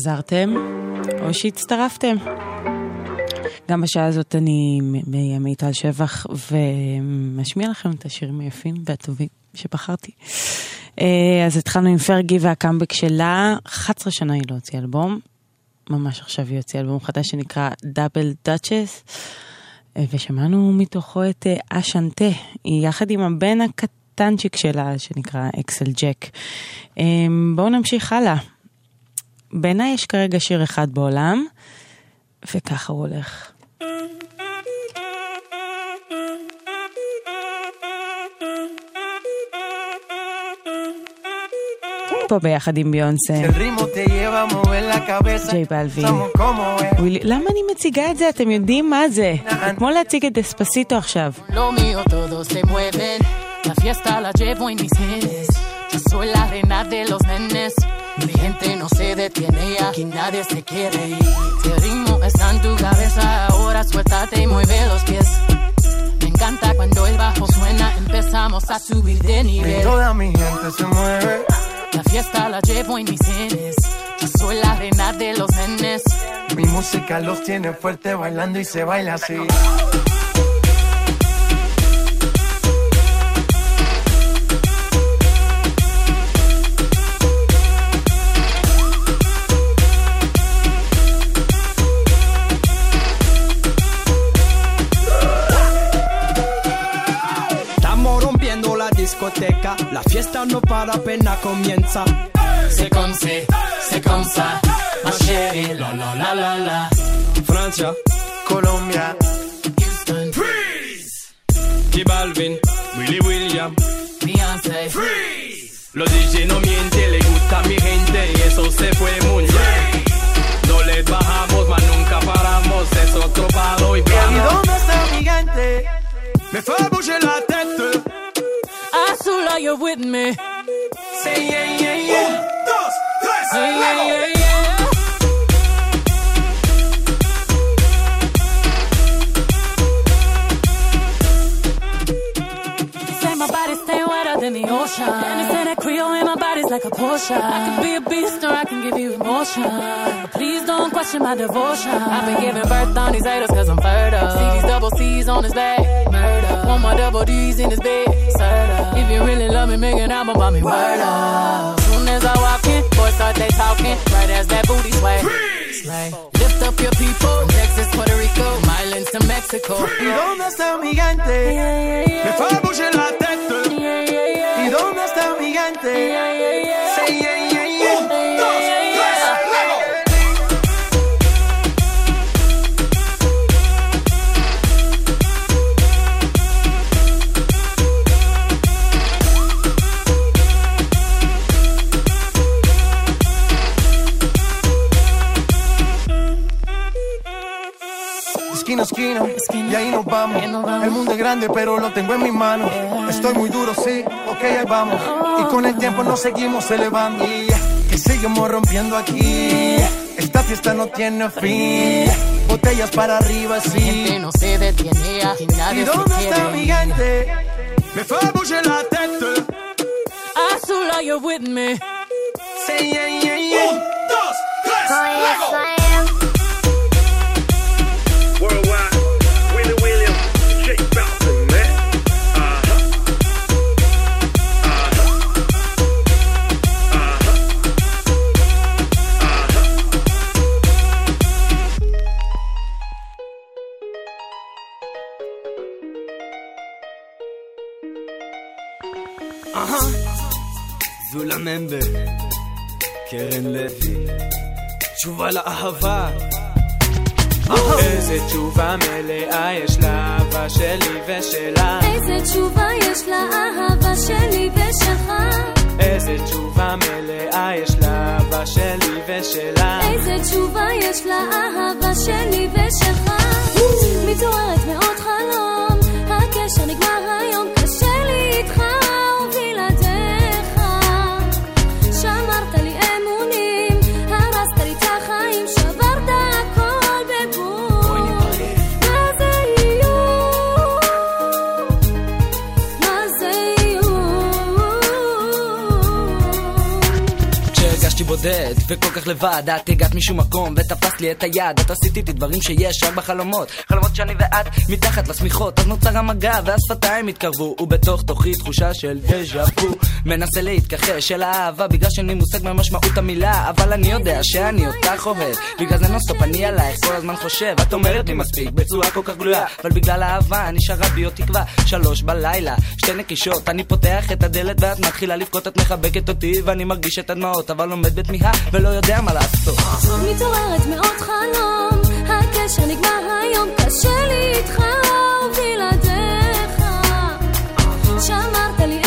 שחזרתם, או שהצטרפתם. גם בשעה הזאת אני מיטל שבח ומשמיע לכם את השירים היפים והטובים שבחרתי. אה, אז התחלנו עם פרגי והקאמבק שלה, 11 שנה היא לא הוציאה אלבום, ממש עכשיו היא הוציאה אלבום חדש שנקרא דאבל דאצ'ס, ושמענו מתוכו את אה, אשנטה, היא יחד עם הבן הקטנצ'יק שלה שנקרא אקסל ג'ק. אה, בואו נמשיך הלאה. בעיניי יש כרגע שיר אחד בעולם, וככה הוא הולך. פה ביחד עם ביונסה. ג'יי בלווין. למה אני מציגה את זה? אתם יודעים מה זה. זה כמו להציג את דספסיטו עכשיו. Yo soy la reina de los nenes. Mi gente no se detiene y aquí nadie se quiere ir. Si el ritmo está en tu cabeza, ahora suéltate y mueve los pies. Me encanta cuando el bajo suena, empezamos a subir de Y nivel. toda mi gente se mueve. La fiesta la llevo en mis genes. Yo soy la reina de los nenes. Mi música los tiene fuerte bailando y se baila así. Discoteca, la fiesta no para apenas comienza. C'est comme c'est, c'est comme ça. Ma chérie, la la la la la. Francia, Colombia, Houston, Freeze. J Balvin, Willy William, Beyoncé, Los DJ no mienten, le gusta a mi gente y eso se fue muy bien. No les bajamos, mas nunca paramos, es otro palo y ¿Y vamos. dónde está mi gente? Me fue bouger la tête. Are with me? Say yeah, yeah, yeah. dos, tres, Yeah, yeah, yeah, yeah. Say my body stay wetter than the ocean. And they say that Creole in my body's like a Porsche. I can be a beast or I can give you emotion. But please don't question my devotion. I've been giving birth on these haters cause I'm fertile. See these double C's on his back. Want my double D's in his bed. If you really love me, make an album about me. Word up. Soon as I walk in, boys start they talking. Right as that booty sway. Slay. Lift up your people. Texas, Puerto Rico, Islands to Mexico. ¿Y dónde está mi gente? Me fue bouger Esquina a esquina, y ahí nos vamos. El mundo es grande, pero lo tengo en mis manos. Estoy muy duro, sí, ok, ahí vamos. Y con el tiempo nos seguimos elevando. Y seguimos rompiendo aquí. Esta fiesta no tiene fin. Botellas para arriba, Mi gente sí. no se detiene, aquí ¿Y nadie se dónde está quiere mi gente? Me fue bouger la tête. Azul, are you with me? Say yeah, yeah, yeah. Un, dos, tres, luego. ממבה, קרן לוי, תשובה לאהבה. איזה תשובה מלאה יש לאהבה שלי ושלה. איזה תשובה יש לאהבה שלי ושלך? איזה תשובה מלאה יש לאהבה שלי ושלה. איזה תשובה יש לאהבה שלי ושלך? מתעוררת מאוד חלום, הקשר נגמר היום, Dead. וכל כך לבד. את הגעת משום מקום ותפסת לי את היד. את עשית איתי דברים שיש רק בחלומות. חלומות שאני ואת מתחת לשמיכות. אז נוצר המגע והשפתיים התקרבו ובתוך תוכי תחושה של דז'ה וו. מנסה להתכחש אל האהבה בגלל שאין לי מושג במשמעות המילה אבל אני יודע שאני אותך אוהב. בגלל זה נוסטופ אני עלייך כל הזמן חושב. את אומרת לי מספיק בצורה כל כך גלויה אבל בגלל האהבה נשארה בי עוד תקווה. שלוש בלילה שתי נקישות אני פותח את הדלת ואת מתחילה לבכות את מחבקת אותי ואני מרגיש את הדמעות אבל עומד בתמיהה ולא יודע מה לעשות מתעוררת מעוד חלום, הקשר נגמר היום, קשה לי איתך ובלעדיך. שמרת לי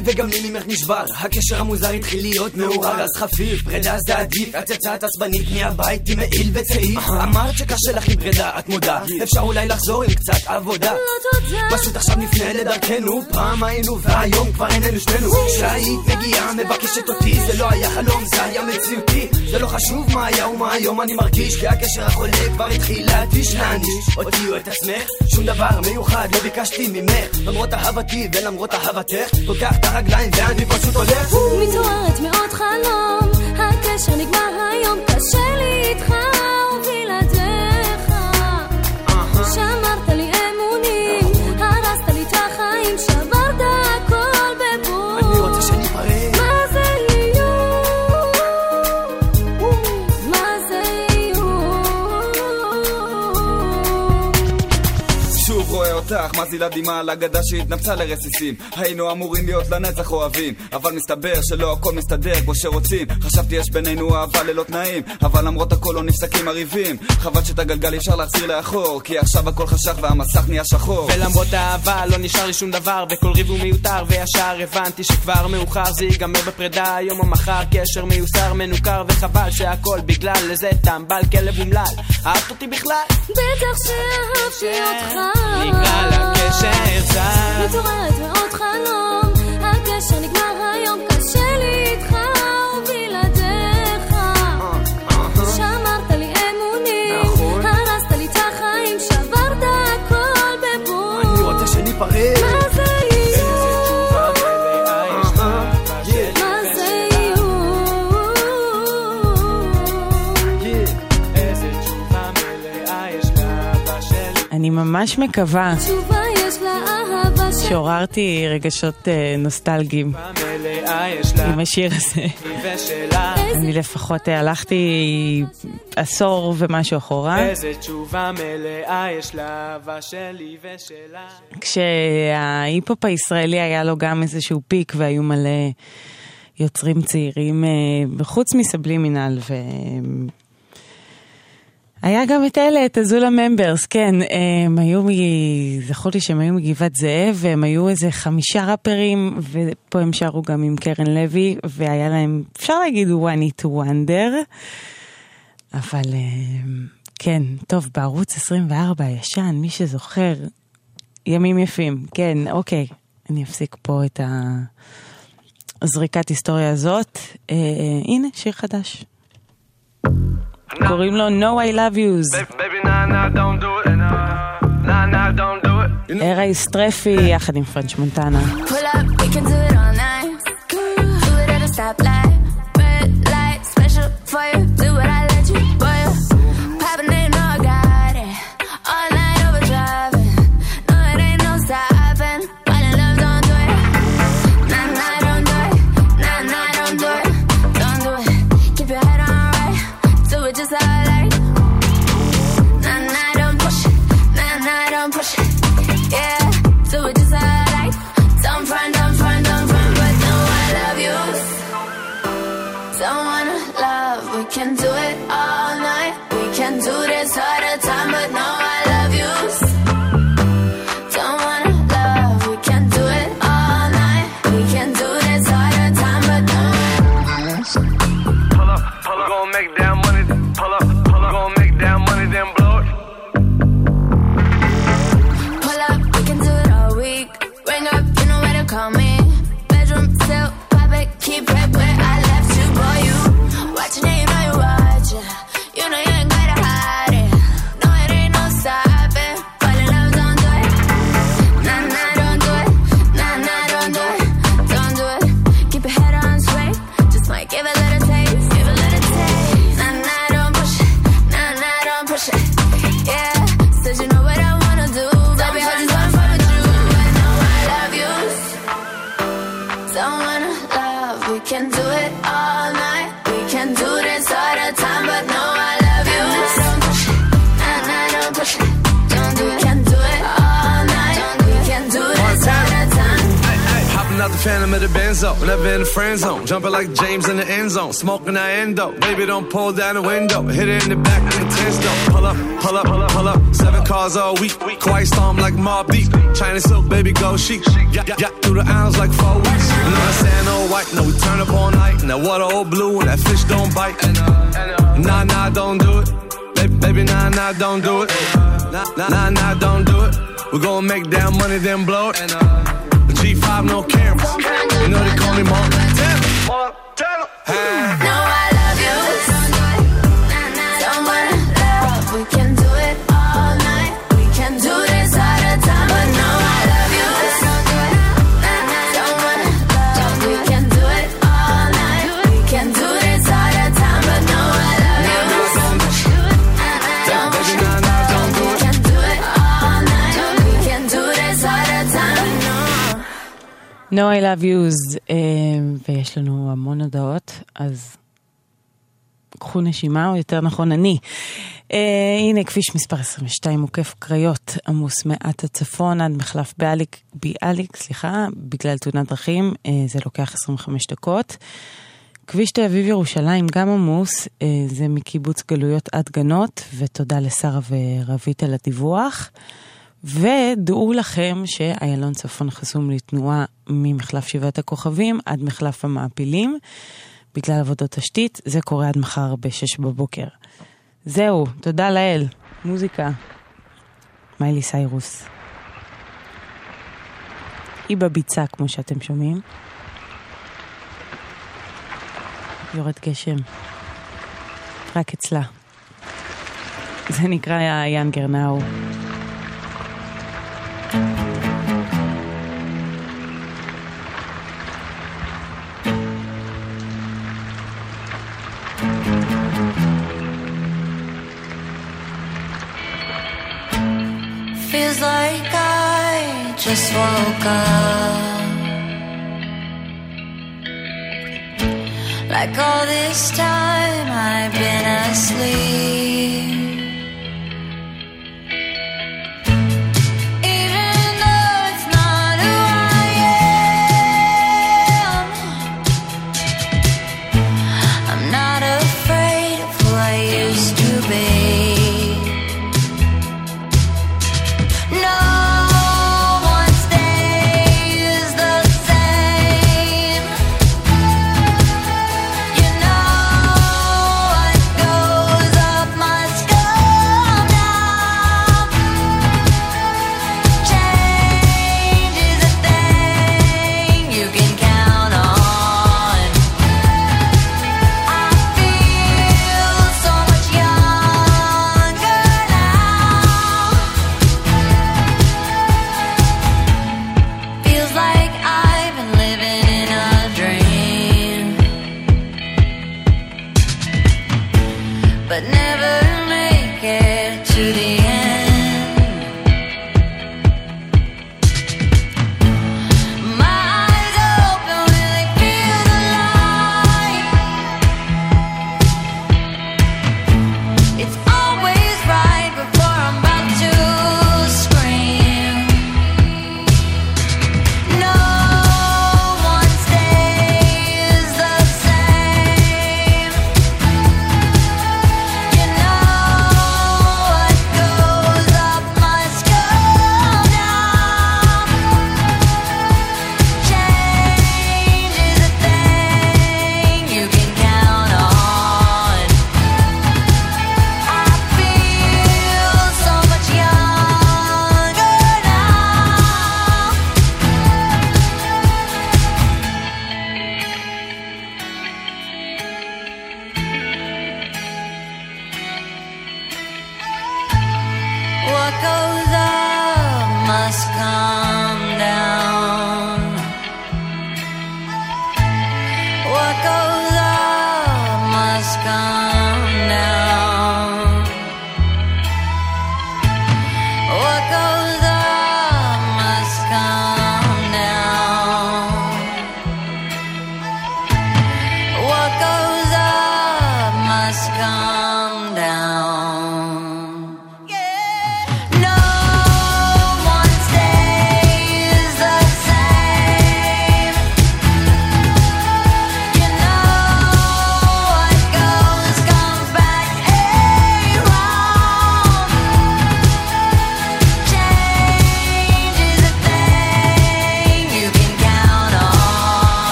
ממני וגם לי ממך נשבר. הקשר המוזר התחיל להיות מעורר אז חפיף פרידה זה עדיף. את יצאת עצבנית מהבית עם מעיל וצעיף. אמרת שקשה לך עם פרידה את מודה. אפשר אולי לחזור עם קצת עבודה. פשוט עכשיו נפנה לדרכנו. פעם היינו והיום כבר איננו שנינו. כשהיית מגיעה מבקשת אותי זה לא היה חלום זה היה מציאותי. זה לא חשוב מה היה ומה היום אני מרגיש כי הקשר החולה כבר התחיל להתיש. להעניש אותי או את עצמך? שום דבר מיוחד לא ביקשתי ממך. למרות אהבתי ולמרות אהבתך פותח את הרגליים ואני פשוט הולך. מתעוררת מעוד חלום, הקשר נגמר היום, קשה לי איתך מזילה דמעה על אגדה שהתנפצה לרסיסים. היינו אמורים להיות לנצח אוהבים אבל מסתבר שלא הכל מסתדר כמו שרוצים. חשבתי יש בינינו אהבה ללא תנאים אבל למרות הכל לא נפסקים הריבים. חבל שאת הגלגל אפשר להחזיר לאחור כי עכשיו הכל חשך והמסך נהיה שחור. ולמרות האהבה לא נשאר לי שום דבר וכל ריב הוא מיותר וישר הבנתי שכבר מאוחר זה ייגמר בפרידה. היום או מחר קשר מיוסר מנוכר וחבל שהכל בגלל איזה טמבל כלב אומלל. אהבת אותי בכלל? בטח שאהבתי אותך. נקרא לקשר זר מתעוררת מעוד חלום, הקשר נגמר היום, ממש מקווה. שעוררתי רגשות אה, נוסטלגיים. עם השיר הזה. אני לפחות אה, הלכתי עשור ומשהו אחורה, איזה תשובה מלאה יש לאהבה שלי ושלה. כשההיפ-הופ הישראלי היה לו גם איזשהו פיק והיו מלא יוצרים צעירים, אה, וחוץ מסבלימינל ו... היה גם את אלה, את הזולה ממברס, כן, הם היו, מ... זכור לי שהם היו מגבעת זאב, והם היו איזה חמישה ראפרים, ופה הם שרו גם עם קרן לוי, והיה להם, אפשר להגיד one it wonder, אבל אה, כן, טוב, בערוץ 24 הישן, מי שזוכר, ימים יפים, כן, אוקיי, אני אפסיק פה את הזריקת היסטוריה הזאת. אה, הנה, שיר חדש. קוראים לו No I Love Yous. Baby nah nah don't do it nah nah phantom of the benzo, never in the friend zone. Jumping like James in the end zone, smoking that endo. Baby, don't pull down the window. Hit it in the back, of the intense though. Pull up, pull up, pull up, pull up. Seven cars all week. Quiet storm like Mob Deep. China silk, baby, go chic. Yeah, yeah, yeah, through the aisles like four weeks. You No, I sand All white, Now we turn up all night. That water all blue, and that fish don't bite. Nah, nah, don't do it. Baby, baby, nah, nah, don't do it. Nah, nah, nah, don't do it. We're gonna make down money, then blow it. The G5, no cameras. You know they call me Montana. Montana. No, No. I love yous, אה, ויש לנו המון הודעות, אז קחו נשימה, או יותר נכון אני. אה, הנה כביש מספר 22 עוקף קריות, עמוס מעט הצפון עד מחלף ביאליק, ביאליק, סליחה, בגלל תאונת דרכים, אה, זה לוקח 25 דקות. כביש תל אביב ירושלים גם עמוס, אה, זה מקיבוץ גלויות עד גנות, ותודה לשרה ורבית על הדיווח. ודעו לכם שאיילון צפון חסום לתנועה ממחלף שבעת הכוכבים עד מחלף המעפילים. בגלל עבודות תשתית, זה קורה עד מחר ב-6 בבוקר. זהו, תודה לאל. מוזיקה. מיילי סיירוס. היא בביצה, כמו שאתם שומעים. יורד גשם. רק אצלה. זה נקרא יאנגר נאו. Feels like I just woke up. Like all this time I've been asleep.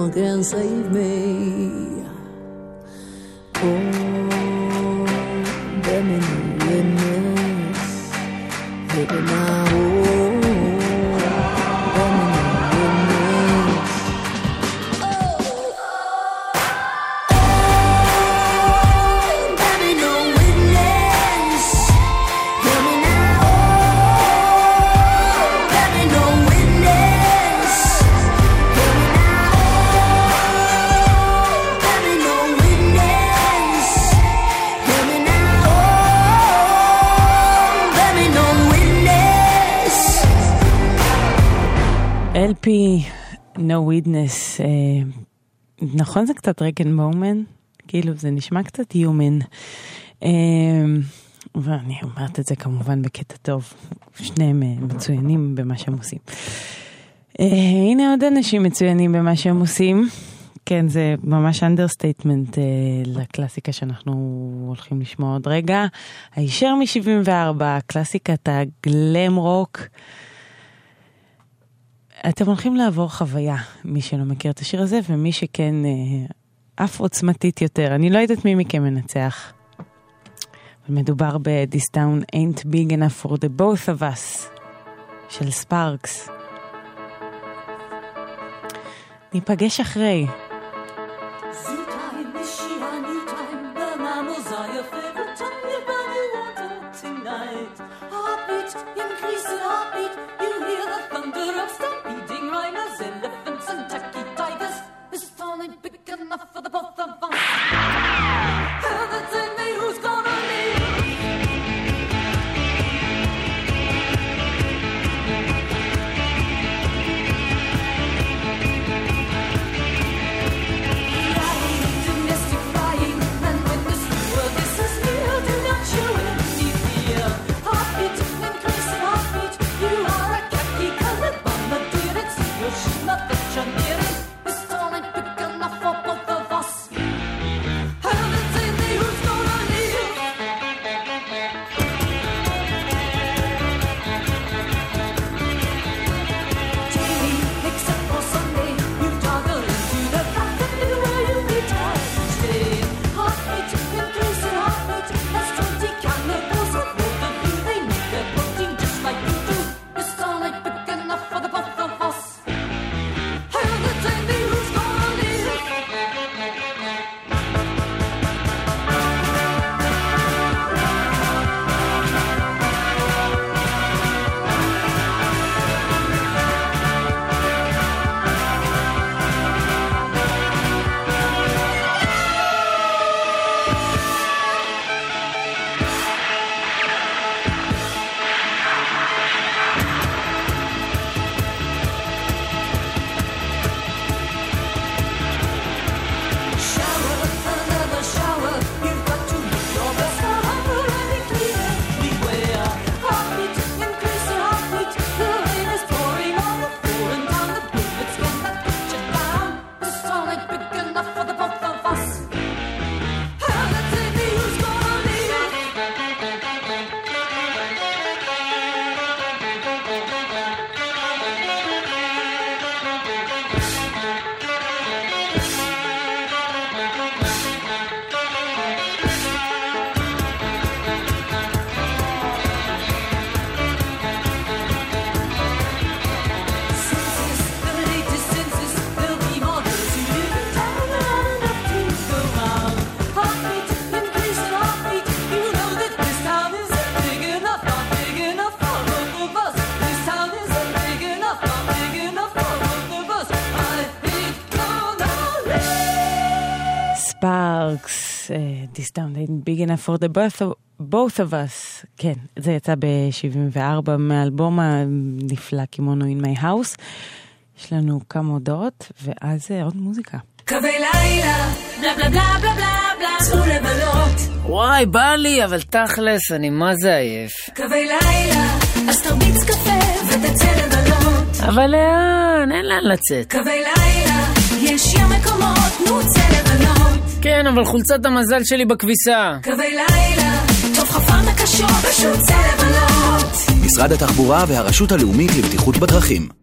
one can save me. Oh, let me witness, let me ווידנס, אה, נכון זה קצת Rag'n'Bone Man? כאילו זה נשמע קצת Human. אה, ואני אומרת את זה כמובן בקטע טוב, שניהם מצוינים במה שהם עושים. אה, הנה עוד אנשים מצוינים במה שהם עושים. כן, זה ממש understatement אה, לקלאסיקה שאנחנו הולכים לשמוע עוד רגע. הישר מ-74, קלאסיקת ה glam rock. אתם הולכים לעבור חוויה, מי שלא מכיר את השיר הזה, ומי שכן אה, אף עוצמתית יותר. אני לא יודעת מי מכם מנצח. מדובר ב-This Town Ain't Big Enough for the Both of Us של ספארקס. ניפגש אחרי. ספארקס, אה, uh, This Town ain't big enough for the both of, both of us. כן, זה יצא ב-74 מאלבום הנפלא קימונו in my house. יש לנו כמה הודעות, ואז אה, עוד מוזיקה. קווי לילה, בלה בלה בלה בלה בלה בלה, צאו לבלות. וואי, בא לי, אבל תכלס, אני מה זה עייף. קווי לילה, אז תרביץ קפה ותצא לבלות. אבל לאן? אין לאן לצאת. קווי לילה, יש ים מקומות, נו צא לבלות. כן, אבל חולצת המזל שלי בכביסה. קווי לילה, טוב חפרת קשות, פשוט זה עלות. משרד התחבורה והרשות הלאומית לבטיחות בדרכים.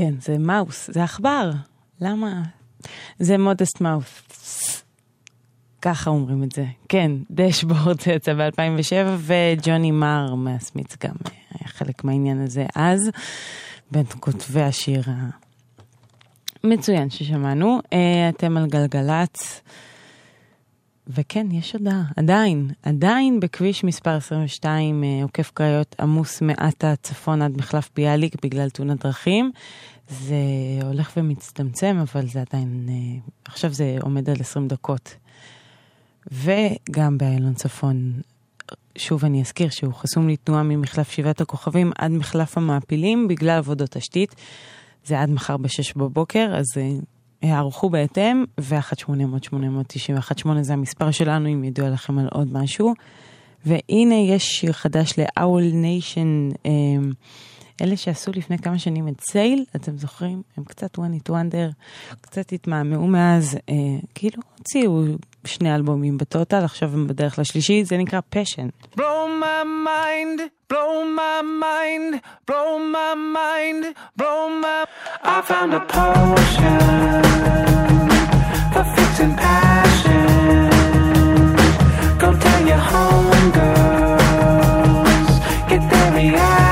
כן, זה מאוס, זה עכבר. למה? זה מודסט מאוס. ככה אומרים את זה. כן, דשבורד זה יצא ב-2007, וג'וני מר מהסמיץ גם היה חלק מהעניין הזה אז, בין כותבי השיר המצוין ששמענו. אה, אתם על גלגלצ. וכן, יש הודעה, עדיין, עדיין בכביש מספר 22 אה, עוקף קריות עמוס מעטה צפון עד מחלף ביאליק בגלל תאונת דרכים. זה הולך ומצטמצם, אבל זה עדיין, אה, עכשיו זה עומד על 20 דקות. וגם באיילון צפון, שוב אני אזכיר שהוא חסום לתנועה ממחלף שבעת הכוכבים עד מחלף המעפילים בגלל עבודות תשתית. זה עד מחר ב-6 בבוקר, אז הערכו בהתאם, ו-1-800-891-8 זה המספר שלנו, אם ידוע לכם על עוד משהו. והנה יש שיר חדש ל-Owl Nation, אה, אלה שעשו לפני כמה שנים את סייל, אתם זוכרים? הם קצת one it wonder, קצת התמהמהו מאז, אה, כאילו הוציאו שני אלבומים בטוטל, עכשיו הם בדרך לשלישי, זה נקרא Passion. Blow my mind, blow my mind, blow my mind, blow my. I found a potion for fixing passion. Go tell your homegirls, get their reaction.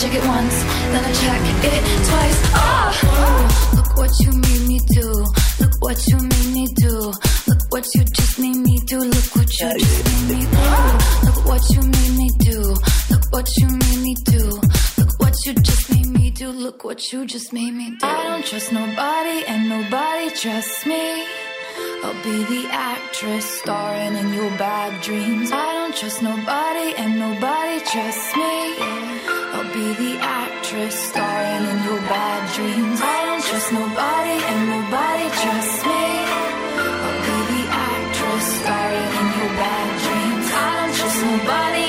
Check it once, then I check it twice. Oh, look what you made me do. Look what you made me do. Look what you just made me do. Look what you just made me do. Look what you made me do. Look what you made me do. Look what you just made me do. Look what you just made me do. I don't trust nobody, and nobody trusts me. I'll be the actress starring in your bad dreams. I don't trust nobody, and nobody trusts me. I'll be the actress starring in your bad dreams. I don't trust nobody, and nobody trusts me. I'll be the actress starring in your bad dreams. I don't trust nobody,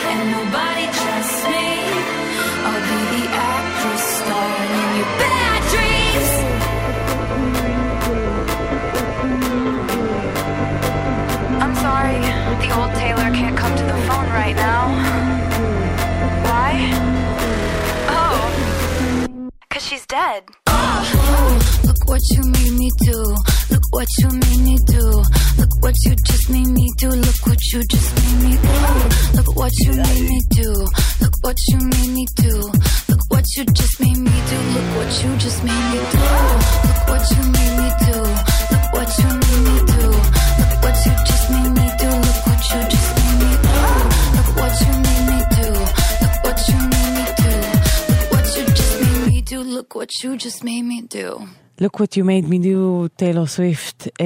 the old Taylor can't come to the phone right now. Why? Oh, cause she's dead. Look what you made me do. Look what you made me do. Look what you just made me do. Look what you just made me do. Look what you made me do. Look what you made me do. Look what you just made me do. Look what you just made me do. Look what you made me do. Look what you made me do. Look what you just made me do. Look what you just made me do. Look what you made me do, טיילור סוויפט. אה,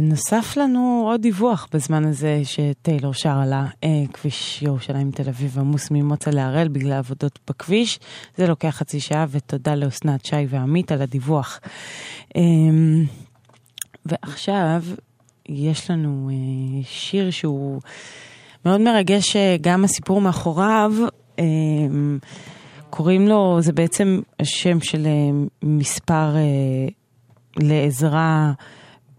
נוסף לנו עוד דיווח בזמן הזה שטיילור שר לה, אה, כביש ירושלים תל אביב עמוס ממוצא להראל בגלל עבודות בכביש. זה לוקח חצי שעה, ותודה לאסנת שי ועמית על הדיווח. אה, ועכשיו יש לנו אה, שיר שהוא מאוד מרגש, אה, גם הסיפור מאחוריו. אה, קוראים לו, זה בעצם השם של אה, מספר אה, לעזרה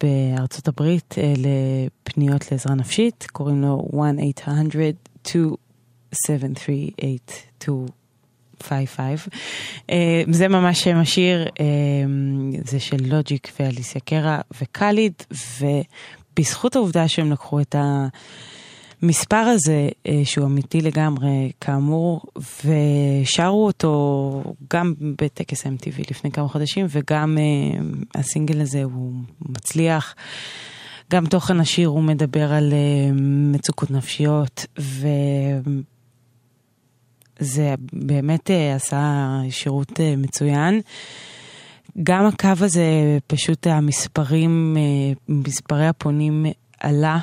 בארצות הברית, אה, לפניות לעזרה נפשית, קוראים לו 1-800-273-8255. אה, זה ממש שם השיר, זה של לוג'יק ואליסיה קרא וקאליד, ובזכות העובדה שהם לקחו את ה... המספר הזה, אה, שהוא אמיתי לגמרי, כאמור, ושרו אותו גם בטקס MTV לפני כמה חודשים, וגם אה, הסינגל הזה הוא מצליח. גם תוכן השיר הוא מדבר על אה, מצוקות נפשיות, וזה באמת אה, עשה שירות מצוין. גם הקו הזה, פשוט המספרים, מספרי הפונים עלה,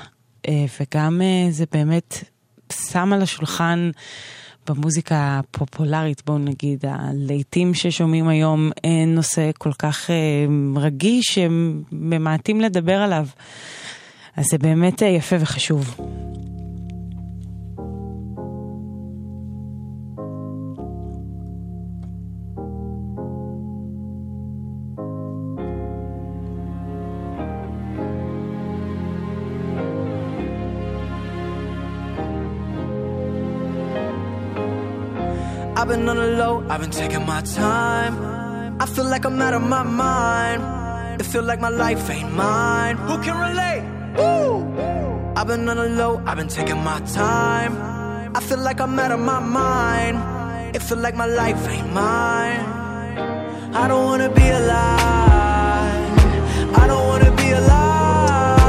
וגם אה, זה באמת שם על השולחן במוזיקה הפופולרית, בואו נגיד, הלהיטים ששומעים היום, אין נושא כל כך אה, רגיש שממעטים לדבר עליו. אז זה באמת אה, יפה וחשוב. I've been on the low, I've been taking my time. I feel like I'm out of my mind. It feel like my life ain't mine. Who can relate? Woo! I've been on the low, I've been taking my time. I feel like I'm out of my mind. It feel like my life ain't mine. I don't wanna be alive. I don't wanna be alive.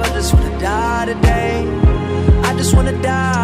I just wanna die today. I just wanna die.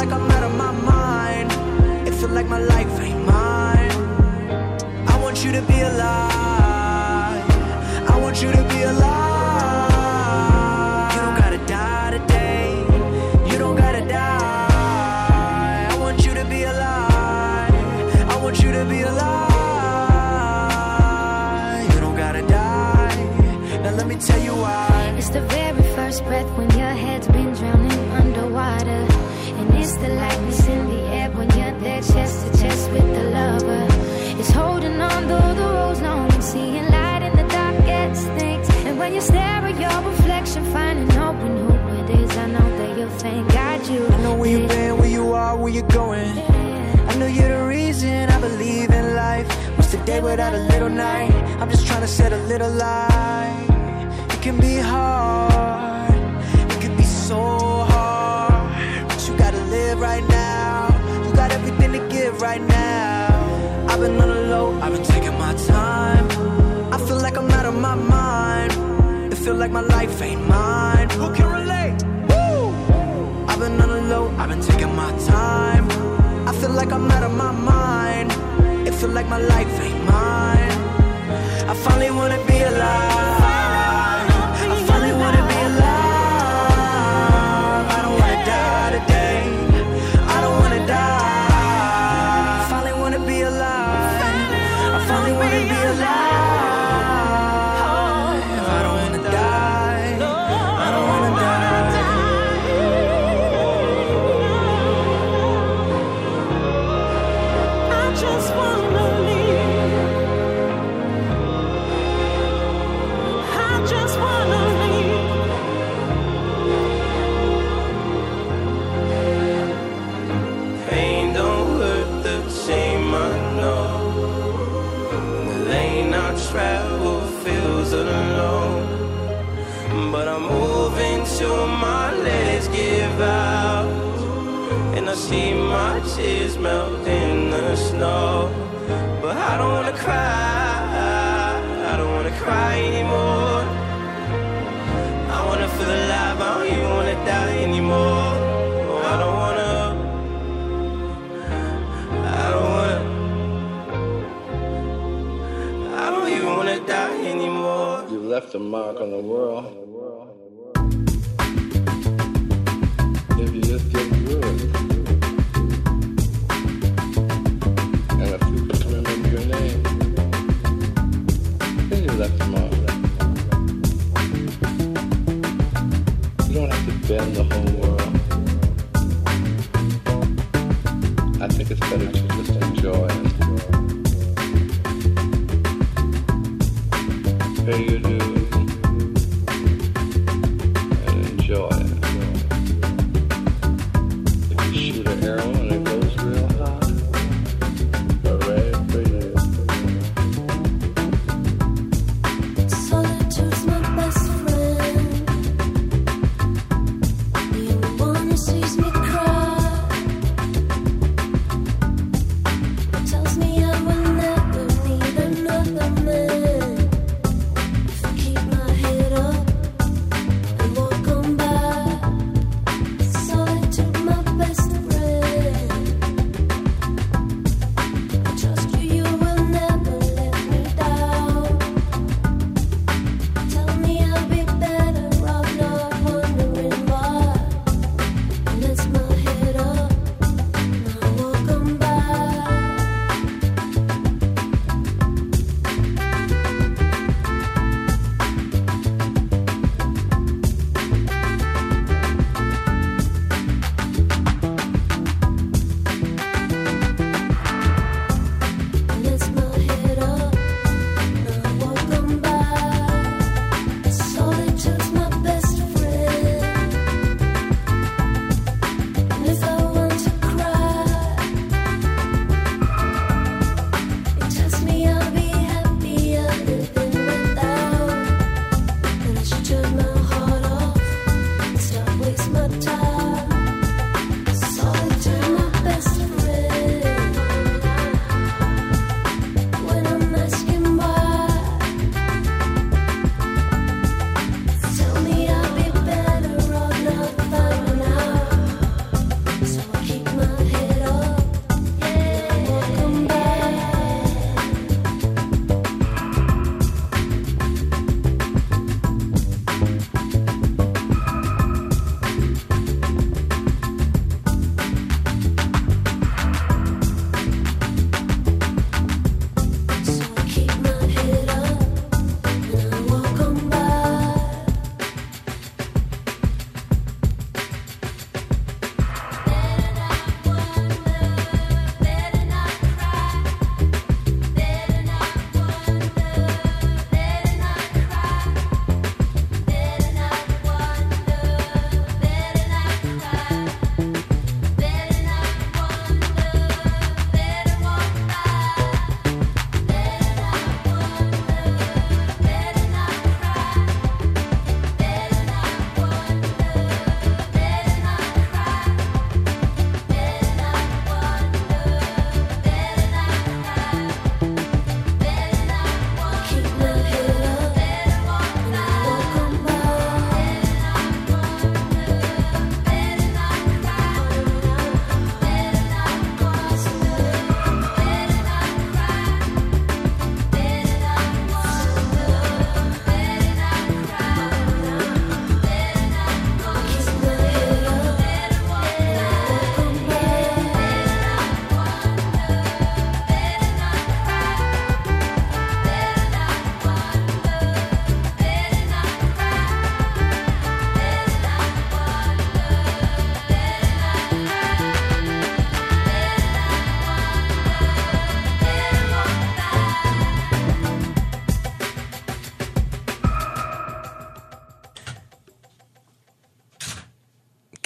Like I'm out of my mind. It feel like my life ain't mine. I want you to be alive. I want you to be alive. You don't gotta die today. You don't gotta die. I want you to be alive. I want you to be alive. You don't gotta die. Now let me tell you why. It's the very first breath when your the lightness in the air when you're there chest to chest with the lover. It's holding on though the road's long and seeing light in the darkest things. And when you stare at your reflection, finding hope in who it is, I know that you'll thank God you. I know where you've been, where you are, where you're going. I know you're the reason I believe in life. What's the day without a little night? I'm just trying to set a little light. It can be hard, feel like my life ain't mine. Who can relate? Woo! I've been on the low, I've been taking my time. I feel like I'm out of my mind. It feel like my life ain't mine. I finally wanna be alive. the mark on the world.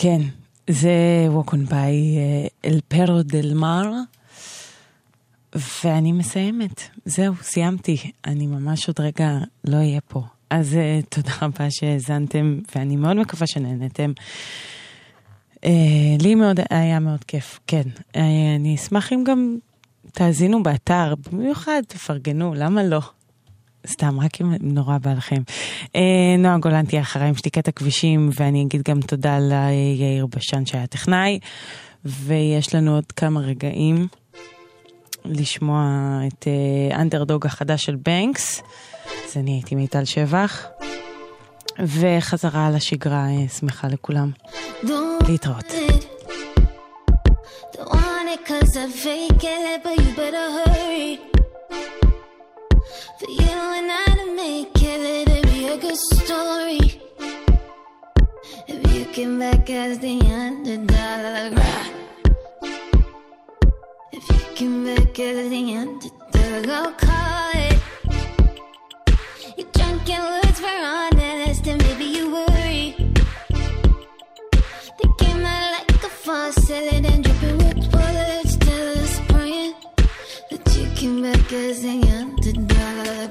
כן, זה Walk on by אל פרו דל מר, ואני מסיימת. זהו, סיימתי. אני ממש עוד רגע לא אהיה פה. אז אה, תודה רבה שהאזנתם, ואני מאוד מקווה שנהנתם. אה, לי מאוד, היה מאוד כיף, כן. אה, אני אשמח אם גם תאזינו באתר, במיוחד תפרגנו, למה לא? סתם, רק אם נורא בא לכם. אה, נועה גולן תהיה אחריי עם שתיקת הכבישים, ואני אגיד גם תודה ליאיר בשן שהיה טכנאי, ויש לנו עוד כמה רגעים לשמוע את אה, אנדרדוג החדש של בנקס. אז אני הייתי מיטל שבח, וחזרה לשגרה אה, שמחה לכולם. להתראות. Cause I fake it, but you better hurry. For you and I to make it, let it be a good story. If you came back as the underdog? If you came back as the underdog, oh, I'll call it. You're drunk words were honest, and maybe you worry. They came out like a faucet and dripping Becke singende Dollar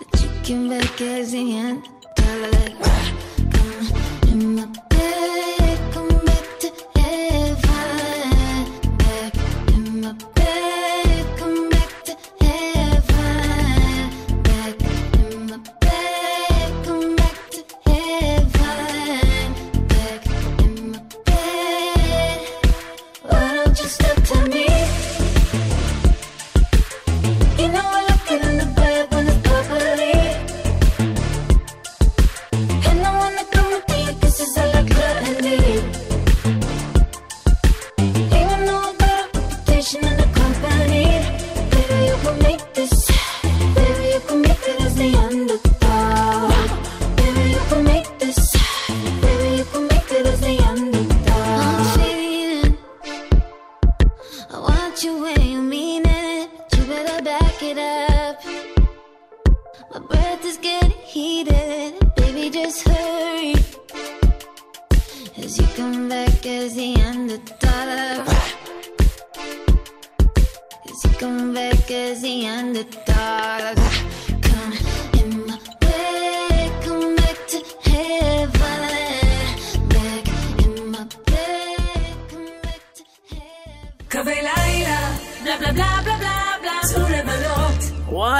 The chicken Becke singende Dollar Come in my bed.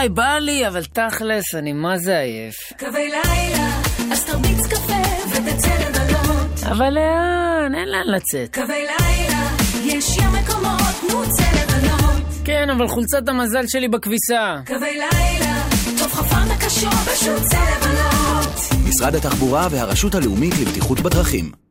וואי, בא לי, אבל תכלס, אני מה זה עייף. קווי לילה, אז תרביץ קפה ותצא לבלות. אבל לאן? אין לאן לצאת. קווי לילה, יש ים מקומות, נו צא לבלות. כן, אבל חולצת המזל שלי בכביסה. קווי לילה, טוב חפן הקשור, פשוט צא לבלות. משרד התחבורה והרשות הלאומית לבטיחות בדרכים.